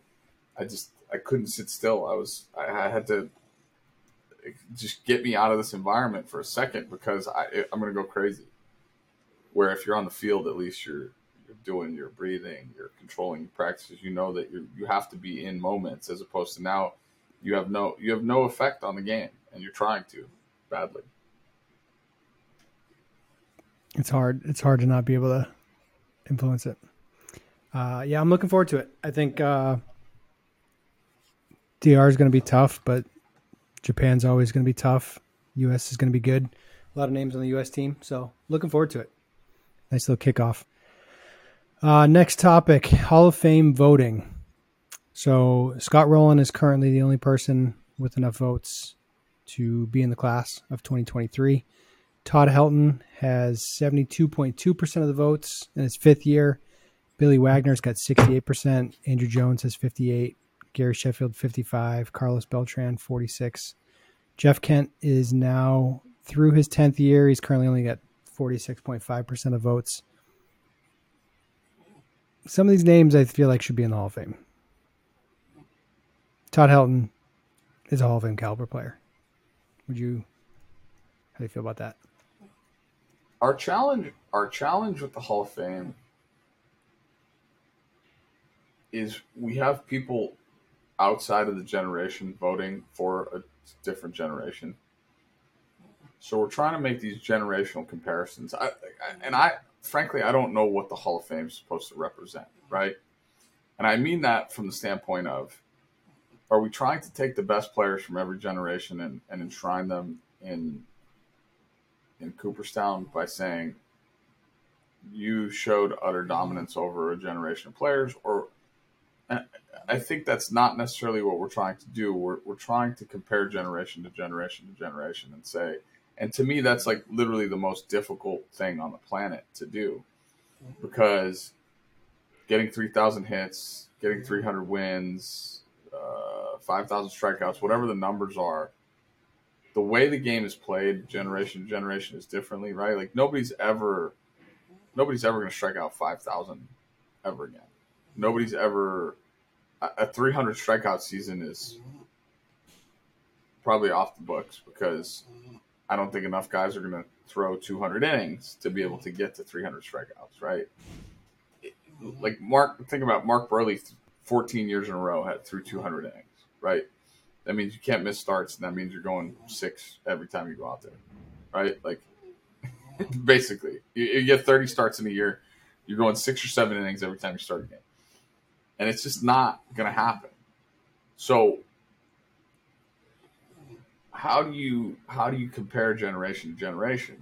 I just I couldn't sit still. I was I, I had to just get me out of this environment for a second because I I'm gonna go crazy. Where if you're on the field, at least you're you're doing your breathing, you're controlling your practices. You know that you you have to be in moments as opposed to now you have no you have no effect on the game and you're trying to badly. It's hard. It's hard to not be able to influence it. Uh, yeah, I'm looking forward to it. I think uh, DR is going to be tough, but Japan's always going to be tough. US is going to be good. A lot of names on the US team, so looking forward to it. Nice little kickoff. Uh, next topic Hall of Fame voting. So Scott Rolen is currently the only person with enough votes to be in the class of 2023. Todd Helton has 72.2% of the votes in his fifth year. Billy Wagner's got 68%. Andruw Jones has 58. Gary Sheffield 55. Carlos Beltran 46. Jeff Kent is now through his 10th year. He's currently only got 46.5% of votes. Some of these names I feel like should be in the Hall of Fame. Todd Helton is a Hall of Fame caliber player. Would you how do you feel about that? Our challenge our challenge with the Hall of Fame is we have people outside of the generation voting for a different generation. So we're trying to make these generational comparisons. I, I, and I, frankly, I don't know what the Hall of Fame is supposed to represent, right? And I mean that from the standpoint of are we trying to take the best players from every generation and, and enshrine them in in Cooperstown by saying you showed utter dominance over a generation of players, or I think that's not necessarily what we're trying to do. We're, we're trying to compare generation to generation to generation and say, and to me, that's like literally the most difficult thing on the planet to do mm-hmm. because getting 3,000 hits, getting 300 wins, uh, 5,000 strikeouts, whatever the numbers are, the way the game is played, generation to generation, is differently, right? Like nobody's ever, nobody's ever going to strike out 5,000 ever again. Nobody's ever a 300 strikeout season is probably off the books because I don't think enough guys are going to throw 200 innings to be able to get to 300 strikeouts, right? Like Mark, think about Mark Buehrle, 14 years in a row had through 200 innings, right? That means you can't miss starts, and that means you're going six every time you go out there, right? Like basically, you, you get 30 starts in a year, you're going six or seven innings every time you start a game and it's just not going to happen. So how do you how do you compare generation to generation?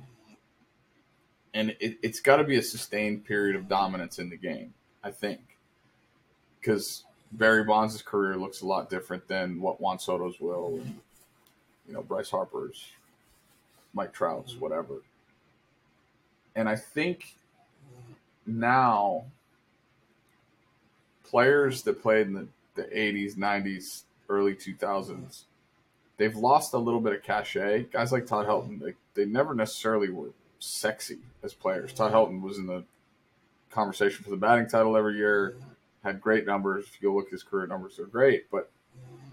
And it, has got to be a sustained period of dominance in the game, I think, because Barry Bonds' career looks a lot different than what Juan Soto's will, and you know Bryce Harper's, Mike Trout's, mm-hmm. whatever. And I think now players that played in the, the 80s, 90s, early 2000s, they've lost a little bit of cachet. Guys like Todd Helton, they, they never necessarily were sexy as players. Todd Helton was in the conversation for the batting title every year, had great numbers. If you go look his career numbers, they're great. But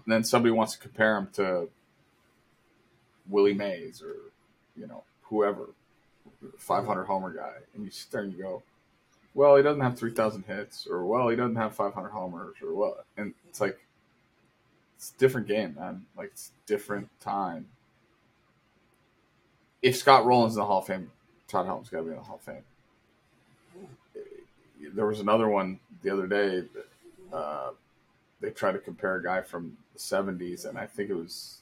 then somebody wants to compare him to Willie Mays or, you know, whoever, 500 homer guy. And you sit there and you go, well, he doesn't have 3,000 hits, or well, he doesn't have 500 homers, or what? And it's like, it's a different game, man. Like, it's different time. If Scott Rolen's in the Hall of Fame, Todd Helton's got to be in the Hall of Fame. There was another one the other day. Uh, they tried to compare a guy from the 70s, and I think it was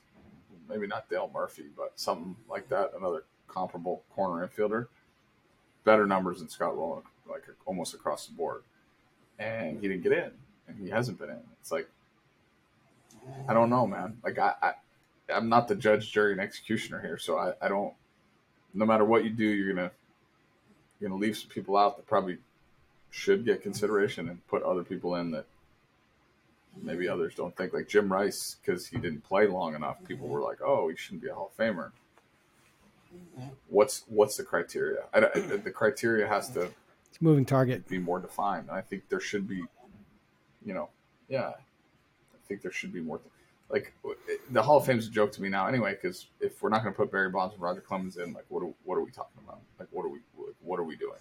maybe not Dale Murphy, but something like that, another comparable corner infielder. Better numbers than Scott Rolen like almost across the board, and he didn't get in, and he hasn't been in. It's like I don't know, man. Like I, I I'm not the judge, jury, and executioner here, so I, I don't. No matter what you do, you're gonna you're gonna leave some people out that probably should get consideration and put other people in that maybe others don't think. Like Jim Rice, because he didn't play long enough, people were like, "Oh, he shouldn't be a Hall of Famer." What's what's the criteria? I, the criteria has to it's moving target. Be more defined. I think there should be you know, yeah, I think there should be more. Th- like the Hall of Fame is a joke to me now, anyway. Because if we're not going to put Barry Bonds and Roger Clemens in, like, what are, what are we talking about? Like, what are we what are we doing?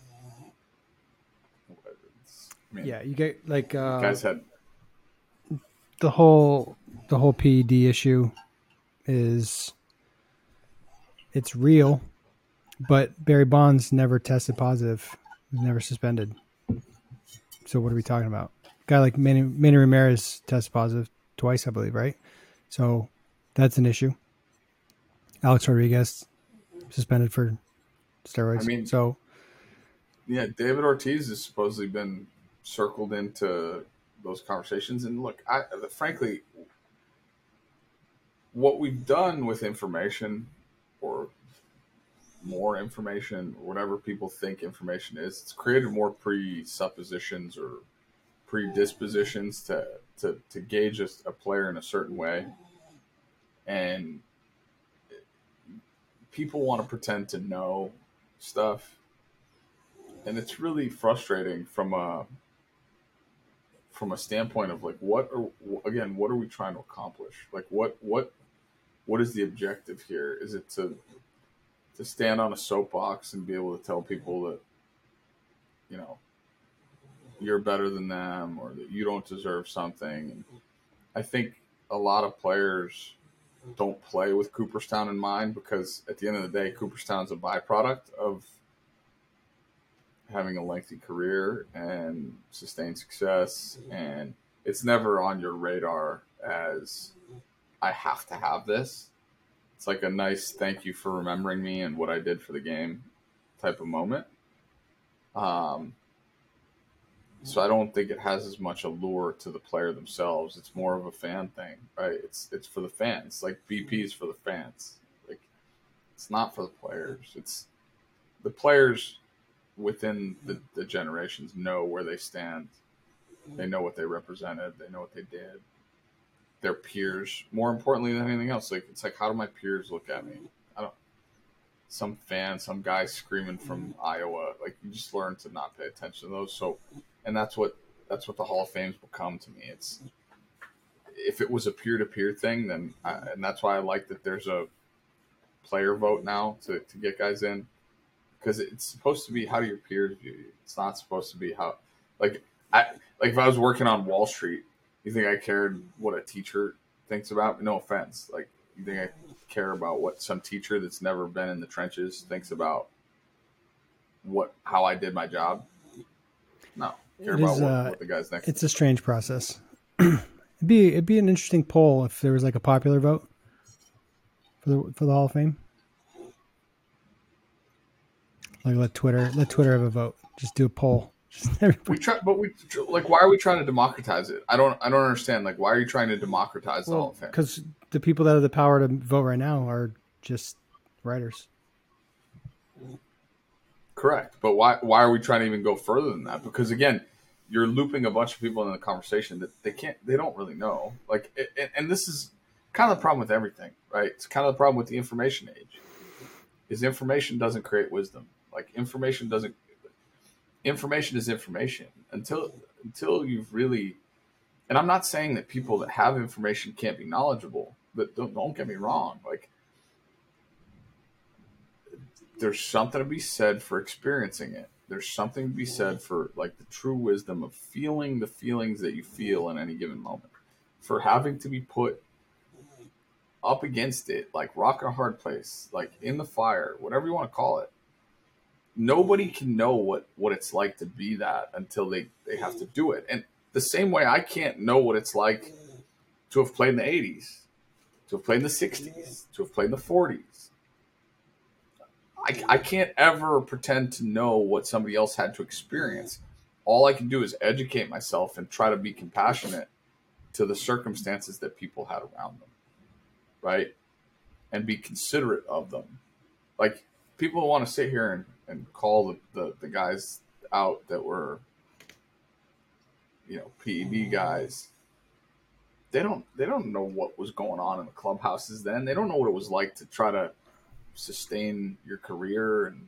Yeah, you get like uh, guys had the whole the whole PED issue is it's real, but Barry Bonds never tested positive, never suspended. So what are we talking about? guy like Manny, Manny Ramirez tested positive twice, I believe, right? So that's an issue. Alex Rodriguez suspended for steroids. I mean, so yeah, David Ortiz has supposedly been circled into those conversations. And look, I frankly, what we've done with information or more information, whatever people think information is, it's created more presuppositions or predispositions to to, to gauge a, a player in a certain way, and people want to pretend to know stuff, and it's really frustrating from a from a standpoint of like what are again what are we trying to accomplish? Like what what what is the objective here? Is it to to stand on a soapbox and be able to tell people that you know you're better than them or that you don't deserve something? I think a lot of players don't play with cooperstown in mind because at the end of the day cooperstown's a byproduct of having a lengthy career and sustained success and it's never on your radar as I have to have this. It's like a nice thank you for remembering me and what I did for the game type of moment. Um, so I don't think it has as much allure to the player themselves. It's more of a fan thing, right? It's it's for the fans. Like BP is for the fans. Like it's not for the players. It's the players within the, the generations know where they stand. They know what they represented. They know what they did. Their peers, more importantly than anything else, like it's like how do my peers look at me? I don't. Some fan, some guy screaming from Iowa, like you just learn to not pay attention to those. So, and that's what that's what the Hall of Fame's become to me. It's if it was a peer to peer thing, then I, and that's why I like that there's a player vote now to, to get guys in because it's supposed to be how do your peers view you. It's not supposed to be how like I like if I was working on Wall Street, you think I cared what a teacher thinks about? No offense, like you think I care about what some teacher that's never been in the trenches thinks about what how I did my job? No, care it about is, what, uh, what, the guys next. It's a strange process. it'd be it'd be an interesting poll if there was like a popular vote for the for the Hall of Fame. Like let Twitter let Twitter have a vote. Just do a poll. we try, but we like. Why are we trying to democratize it? I don't. I don't understand. Like, why are you trying to democratize well, the Hall of Fame? Because the people that have the power to vote right now are just writers. Correct, but why? Why are we trying to even go further than that? Because again, you're looping a bunch of people in the conversation that they can't. They don't really know. Like, and, and this is kind of the problem with everything, right? It's kind of the problem with the information age. Is information doesn't create wisdom like information doesn't information is information until until you've really and I'm not saying that people that have information can't be knowledgeable, but don't, don't get me wrong. Like there's something to be said for experiencing it. There's something to be said for like the true wisdom of feeling the feelings that you feel in any given moment. For having to be put up against it, like rock a hard place, like in the fire, whatever you want to call it nobody can know what what it's like to be that until they they have to do it. And the same way i can't know what it's like to have played in the 80s to have played in the 60s to have played in the 40s I, I can't ever pretend to know what somebody else had to experience. All i can do is educate myself and try to be compassionate to the circumstances that people had around them right? And be considerate of them. Like people want to sit here and and call the, the, the guys out that were you know PED guys they don't they don't know what was going on in the clubhouses then they don't know what it was like to try to sustain your career and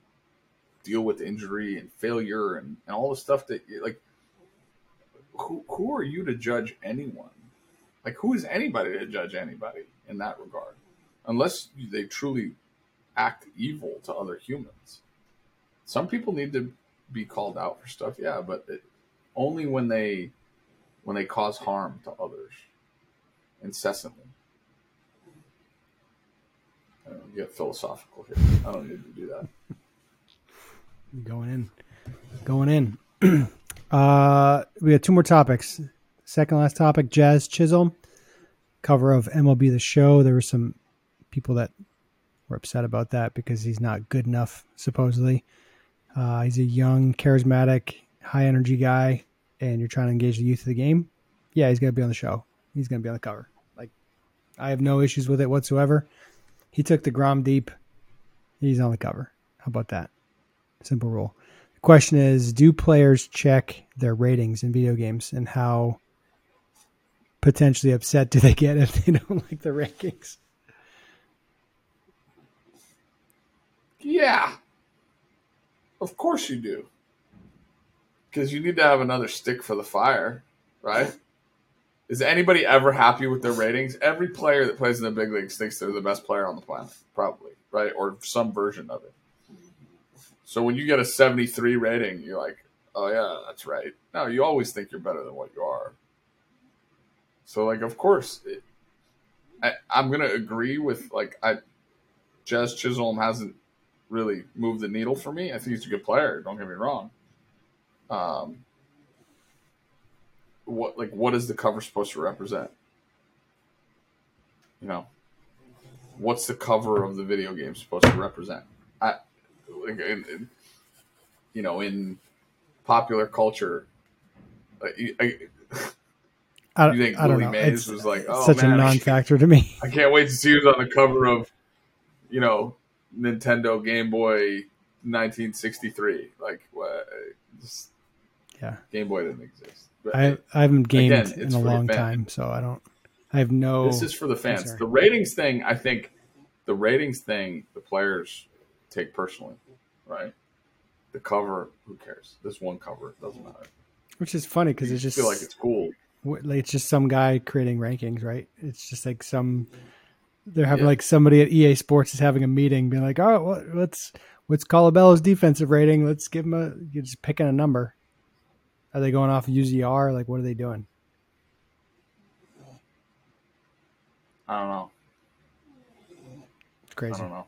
deal with injury and failure and, and all the stuff that like who, who are you to judge anyone? Like, who is anybody to judge anybody in that regard? Unless they truly act evil to other humans. Some people need to be called out for stuff, yeah, but it, only when they when they cause harm to others incessantly. I don't get philosophical here. I don't need to do that. Going in, going in. uh, we have two more topics. Second last topic: Jazz Chisholm, cover of MLB The Show. There were some people that were upset about that because he's not good enough. Supposedly, uh, he's a young, charismatic, high energy guy, and you're trying to engage the youth of the game. Yeah, he's gonna be on the show. He's gonna be on the cover. Like, I have no issues with it whatsoever. He took deGrom deep. He's on the cover. How about that? Simple rule. The question is Do players check their ratings in video games and how potentially upset do they get if they don't like the rankings? Yeah. Of course you do. Because you need to have another stick for the fire, right? Is anybody ever happy with their ratings? Every player that plays in the big leagues thinks they're the best player on the planet, probably, right? Or some version of it. So when you get a 73 rating, you're like, oh, yeah, that's right. No, you always think you're better than what you are. So, like, of course, it, I, I'm going to agree with, like, I, Jazz Chisholm hasn't really move the needle for me. I think he's a good player. Don't get me wrong. Um, what like what is the cover supposed to represent? You know, what's the cover of the video game supposed to represent? I, like, in, in, you know, in popular culture, I, I, I, you think I Willie Mays it's, was like, oh, such man, a non-factor to me. I can't wait to see who's on the cover of, you know, Nintendo Game Boy 1963. Like, what? Just, yeah, Game Boy didn't exist. But I I haven't gamed again, in a long time, so I don't. I have no. This is for the fans. The ratings thing, I think, the ratings thing, the players take personally, right? The cover, who cares? This one cover doesn't matter. Which is funny because it's just feel like it's cool. Like it's just some guy creating rankings, right? It's just like some. They're having yeah. like somebody at EA Sports is having a meeting, being like, "Oh, what, what's what's Colabello's defensive rating? Let's give him a." You're just picking a number. Are they going off UZR? Like, what are they doing? I don't know. It's crazy. I don't know.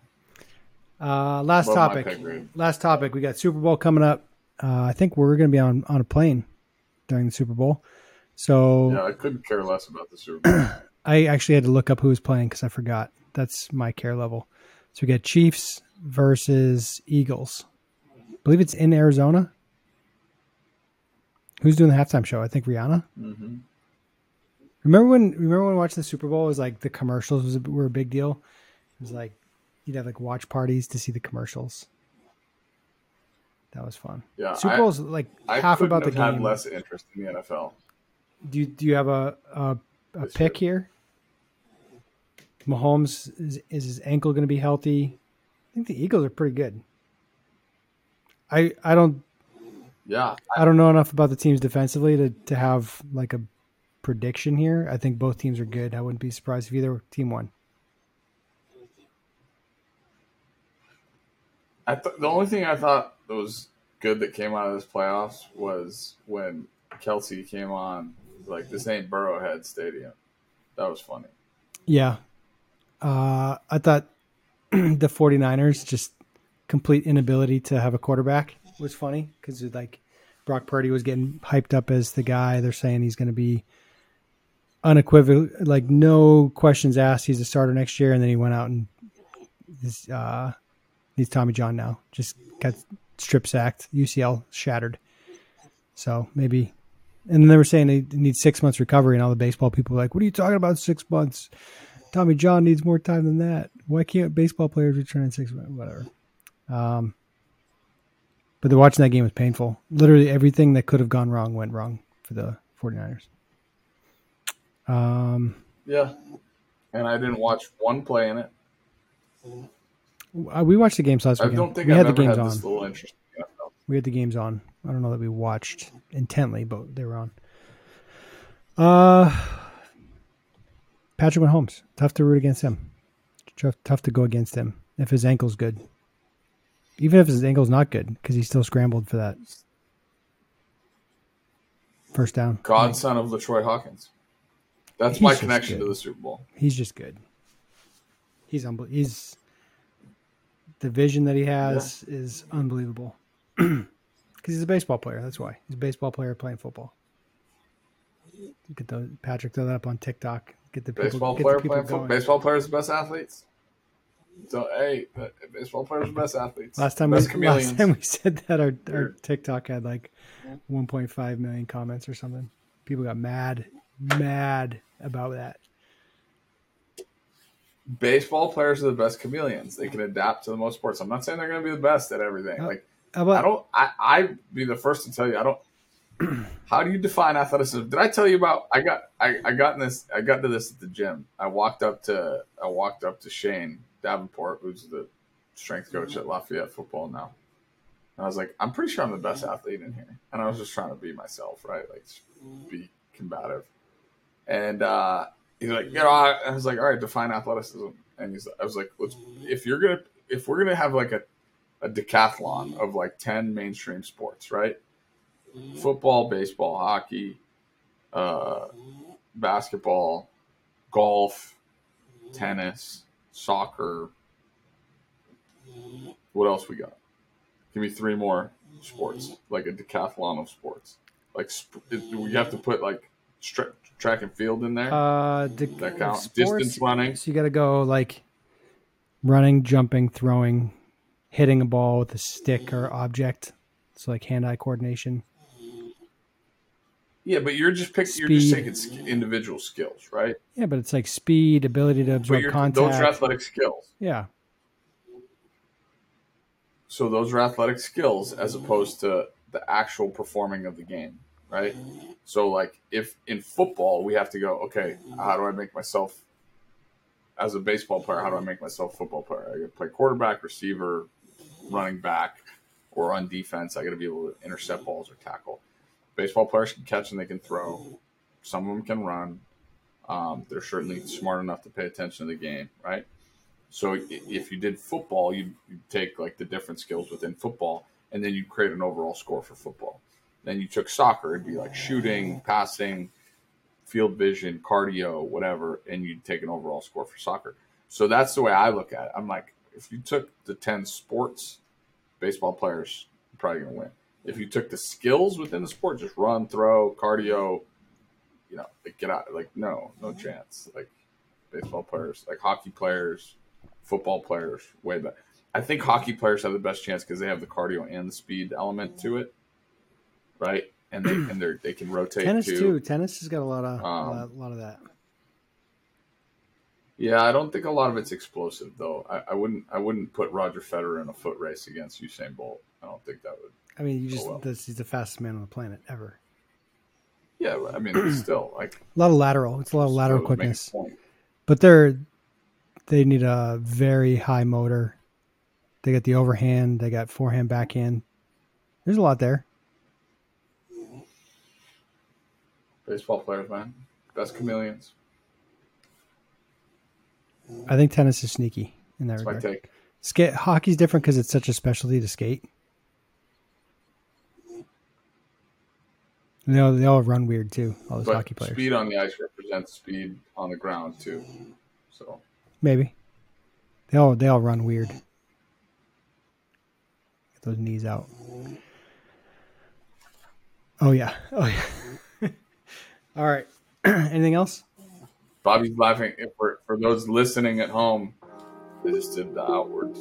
Uh, last Love topic. Last topic. We got Super Bowl coming up. Uh, I think we're going to be on on a plane during the Super Bowl. So yeah, I couldn't care less about the Super Bowl. I actually had to look up who was playing because I forgot. That's my care level. So we got Chiefs versus Eagles. I believe it's in Arizona. Who's doing the halftime show? I think Rihanna. Mm-hmm. Remember when? Remember when watching the Super Bowl? It was like the commercials was a, were a big deal. It was like you'd have like watch parties to see the commercials. That was fun. Yeah, Super Bowl's like I half about the game. Had less interest in the NFL. Do you, do you have a a, a pick here? Mahomes is, is his ankle going to be healthy? I think the Eagles are pretty good. I I don't yeah. I don't know enough about the teams defensively to, to have like a prediction here. I think both teams are good. I wouldn't be surprised if either team won. I th- the only thing I thought that was good that came out of this playoffs was when Kelce came on. Like this ain't Burrowhead Stadium. That was funny. Yeah, uh, I thought the 49ers just complete inability to have a quarterback was funny because like Brock Purdy was getting hyped up as the guy. They're saying he's going to be unequivocal, like no questions asked. He's a starter next year, and then he went out and is, uh, he's Tommy John now. Just got strip sacked, UCL shattered. So maybe, and then they were saying they need six months recovery, and all the baseball people were like, "What are you talking about? Six months? Tommy John needs more time than that. Why can't baseball players return in six? Whatever." Um, but the watching that game was painful. Literally everything that could have gone wrong went wrong for the 49ers. Um, yeah. And I didn't watch one play in it. Uh, we watched the games last week. I don't think we I've had the games had on. We had the games on. I don't know that we watched intently, but they were on. Uh, Patrick Mahomes. Tough to root against him. Tough, tough to go against him if his ankle's good. Even if his ankle's not good, because he still scrambled for that first down. Godson of LaTroy Hawkins. That's He's my connection good. to the Super Bowl. He's just good. He's unbelievable. He's the vision that he has yeah. is unbelievable. Because he's a baseball player. That's why he's a baseball player playing football. Get the Patrick throw that up on TikTok. Get the baseball people, player the playing football. Baseball players are the best athletes. So hey, baseball players are the best athletes. Last time best we last time we said that our, our TikTok had like 1.5 million comments or something. People got mad, mad about that. Baseball players are the best chameleons. They can adapt to the most sports. I'm not saying they're going to be the best at everything. Like about, I don't. I I be the first to tell you. I don't. how do you define athleticism? Did I tell you about? I got I, I got in this. I got to this at the gym. I walked up to I walked up to Shane Davenport, who's the strength coach at Lafayette football now. And I was like, I'm pretty sure I'm the best athlete in here. And I was just trying to be myself, right? Like, be combative. And uh, he's like, you know, I, I was like, all right, define athleticism. And he's, I was like, let's, if you're gonna, if we're gonna have like a, a decathlon of like ten mainstream sports, right? Football, baseball, hockey, uh, basketball, golf, tennis, soccer. What else we got? Give me three more sports, like a decathlon of sports. Like we have to put like track and field in there. Uh, de- that counts. Distance running. So you got to go like running, jumping, throwing, hitting a ball with a stick or object. So like hand-eye coordination. Yeah, but you're just picking. You're just taking individual skills, right? Yeah, but it's like speed, ability to absorb contact. Those are athletic skills. Yeah. So those are athletic skills as opposed to the actual performing of the game, right? So like if in football we have to go, okay, how do I make myself as a baseball player? How do I make myself a football player? I got to play quarterback, receiver, running back, or on defense. I got to be able to intercept balls or tackle baseball players can catch and they can throw. Some of them can run. Um, they're certainly smart enough to pay attention to the game, right? So if you did football, you'd, you'd take like the different skills within football, and then you'd create an overall score for football. Then you took soccer, it'd be like shooting, passing, field vision, cardio, whatever, and you'd take an overall score for soccer. So that's the way I look at it. I'm like, if you took the 10 sports, baseball players probably to win if you took the skills within the sport, just run, throw, cardio, you know, like get out, like no, no chance. Like baseball players, like hockey players, football players, way better. I think hockey players have the best chance because they have the cardio and the speed element to it, right? And they and they they can rotate. Tennis too. too. Tennis has got a lot of um, a, lot, a lot of that. Yeah, I don't think a lot of it's explosive though. I, I, wouldn't I wouldn't put Roger Federer in a foot race against Usain Bolt. I don't think that would I mean, you oh, just oh, well. this, he's the fastest man on the planet ever. Yeah, I mean, still like a lot of lateral. It's a lot of lateral quickness. But they're they need a very high motor. They got the overhand. They got forehand, backhand. There's a lot there. Baseball players, man, best chameleons. I think tennis is sneaky in that That's regard. My take. Skate hockey's different because it's such a specialty to skate. They all, they all run weird too. All those but hockey players. Speed on the ice represents speed on the ground too. So maybe they all they all run weird. Get those knees out. Oh yeah. Oh yeah. all right. Anything else? Bobby's laughing. For for those listening at home, they just did the outwards.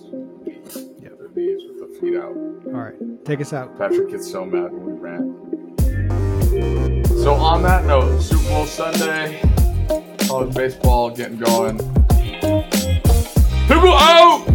Yeah, their knees with the feet out. All right, take us out. Patrick gets so mad when we rant. So on that note, Super Bowl Sunday, college baseball getting going. People out!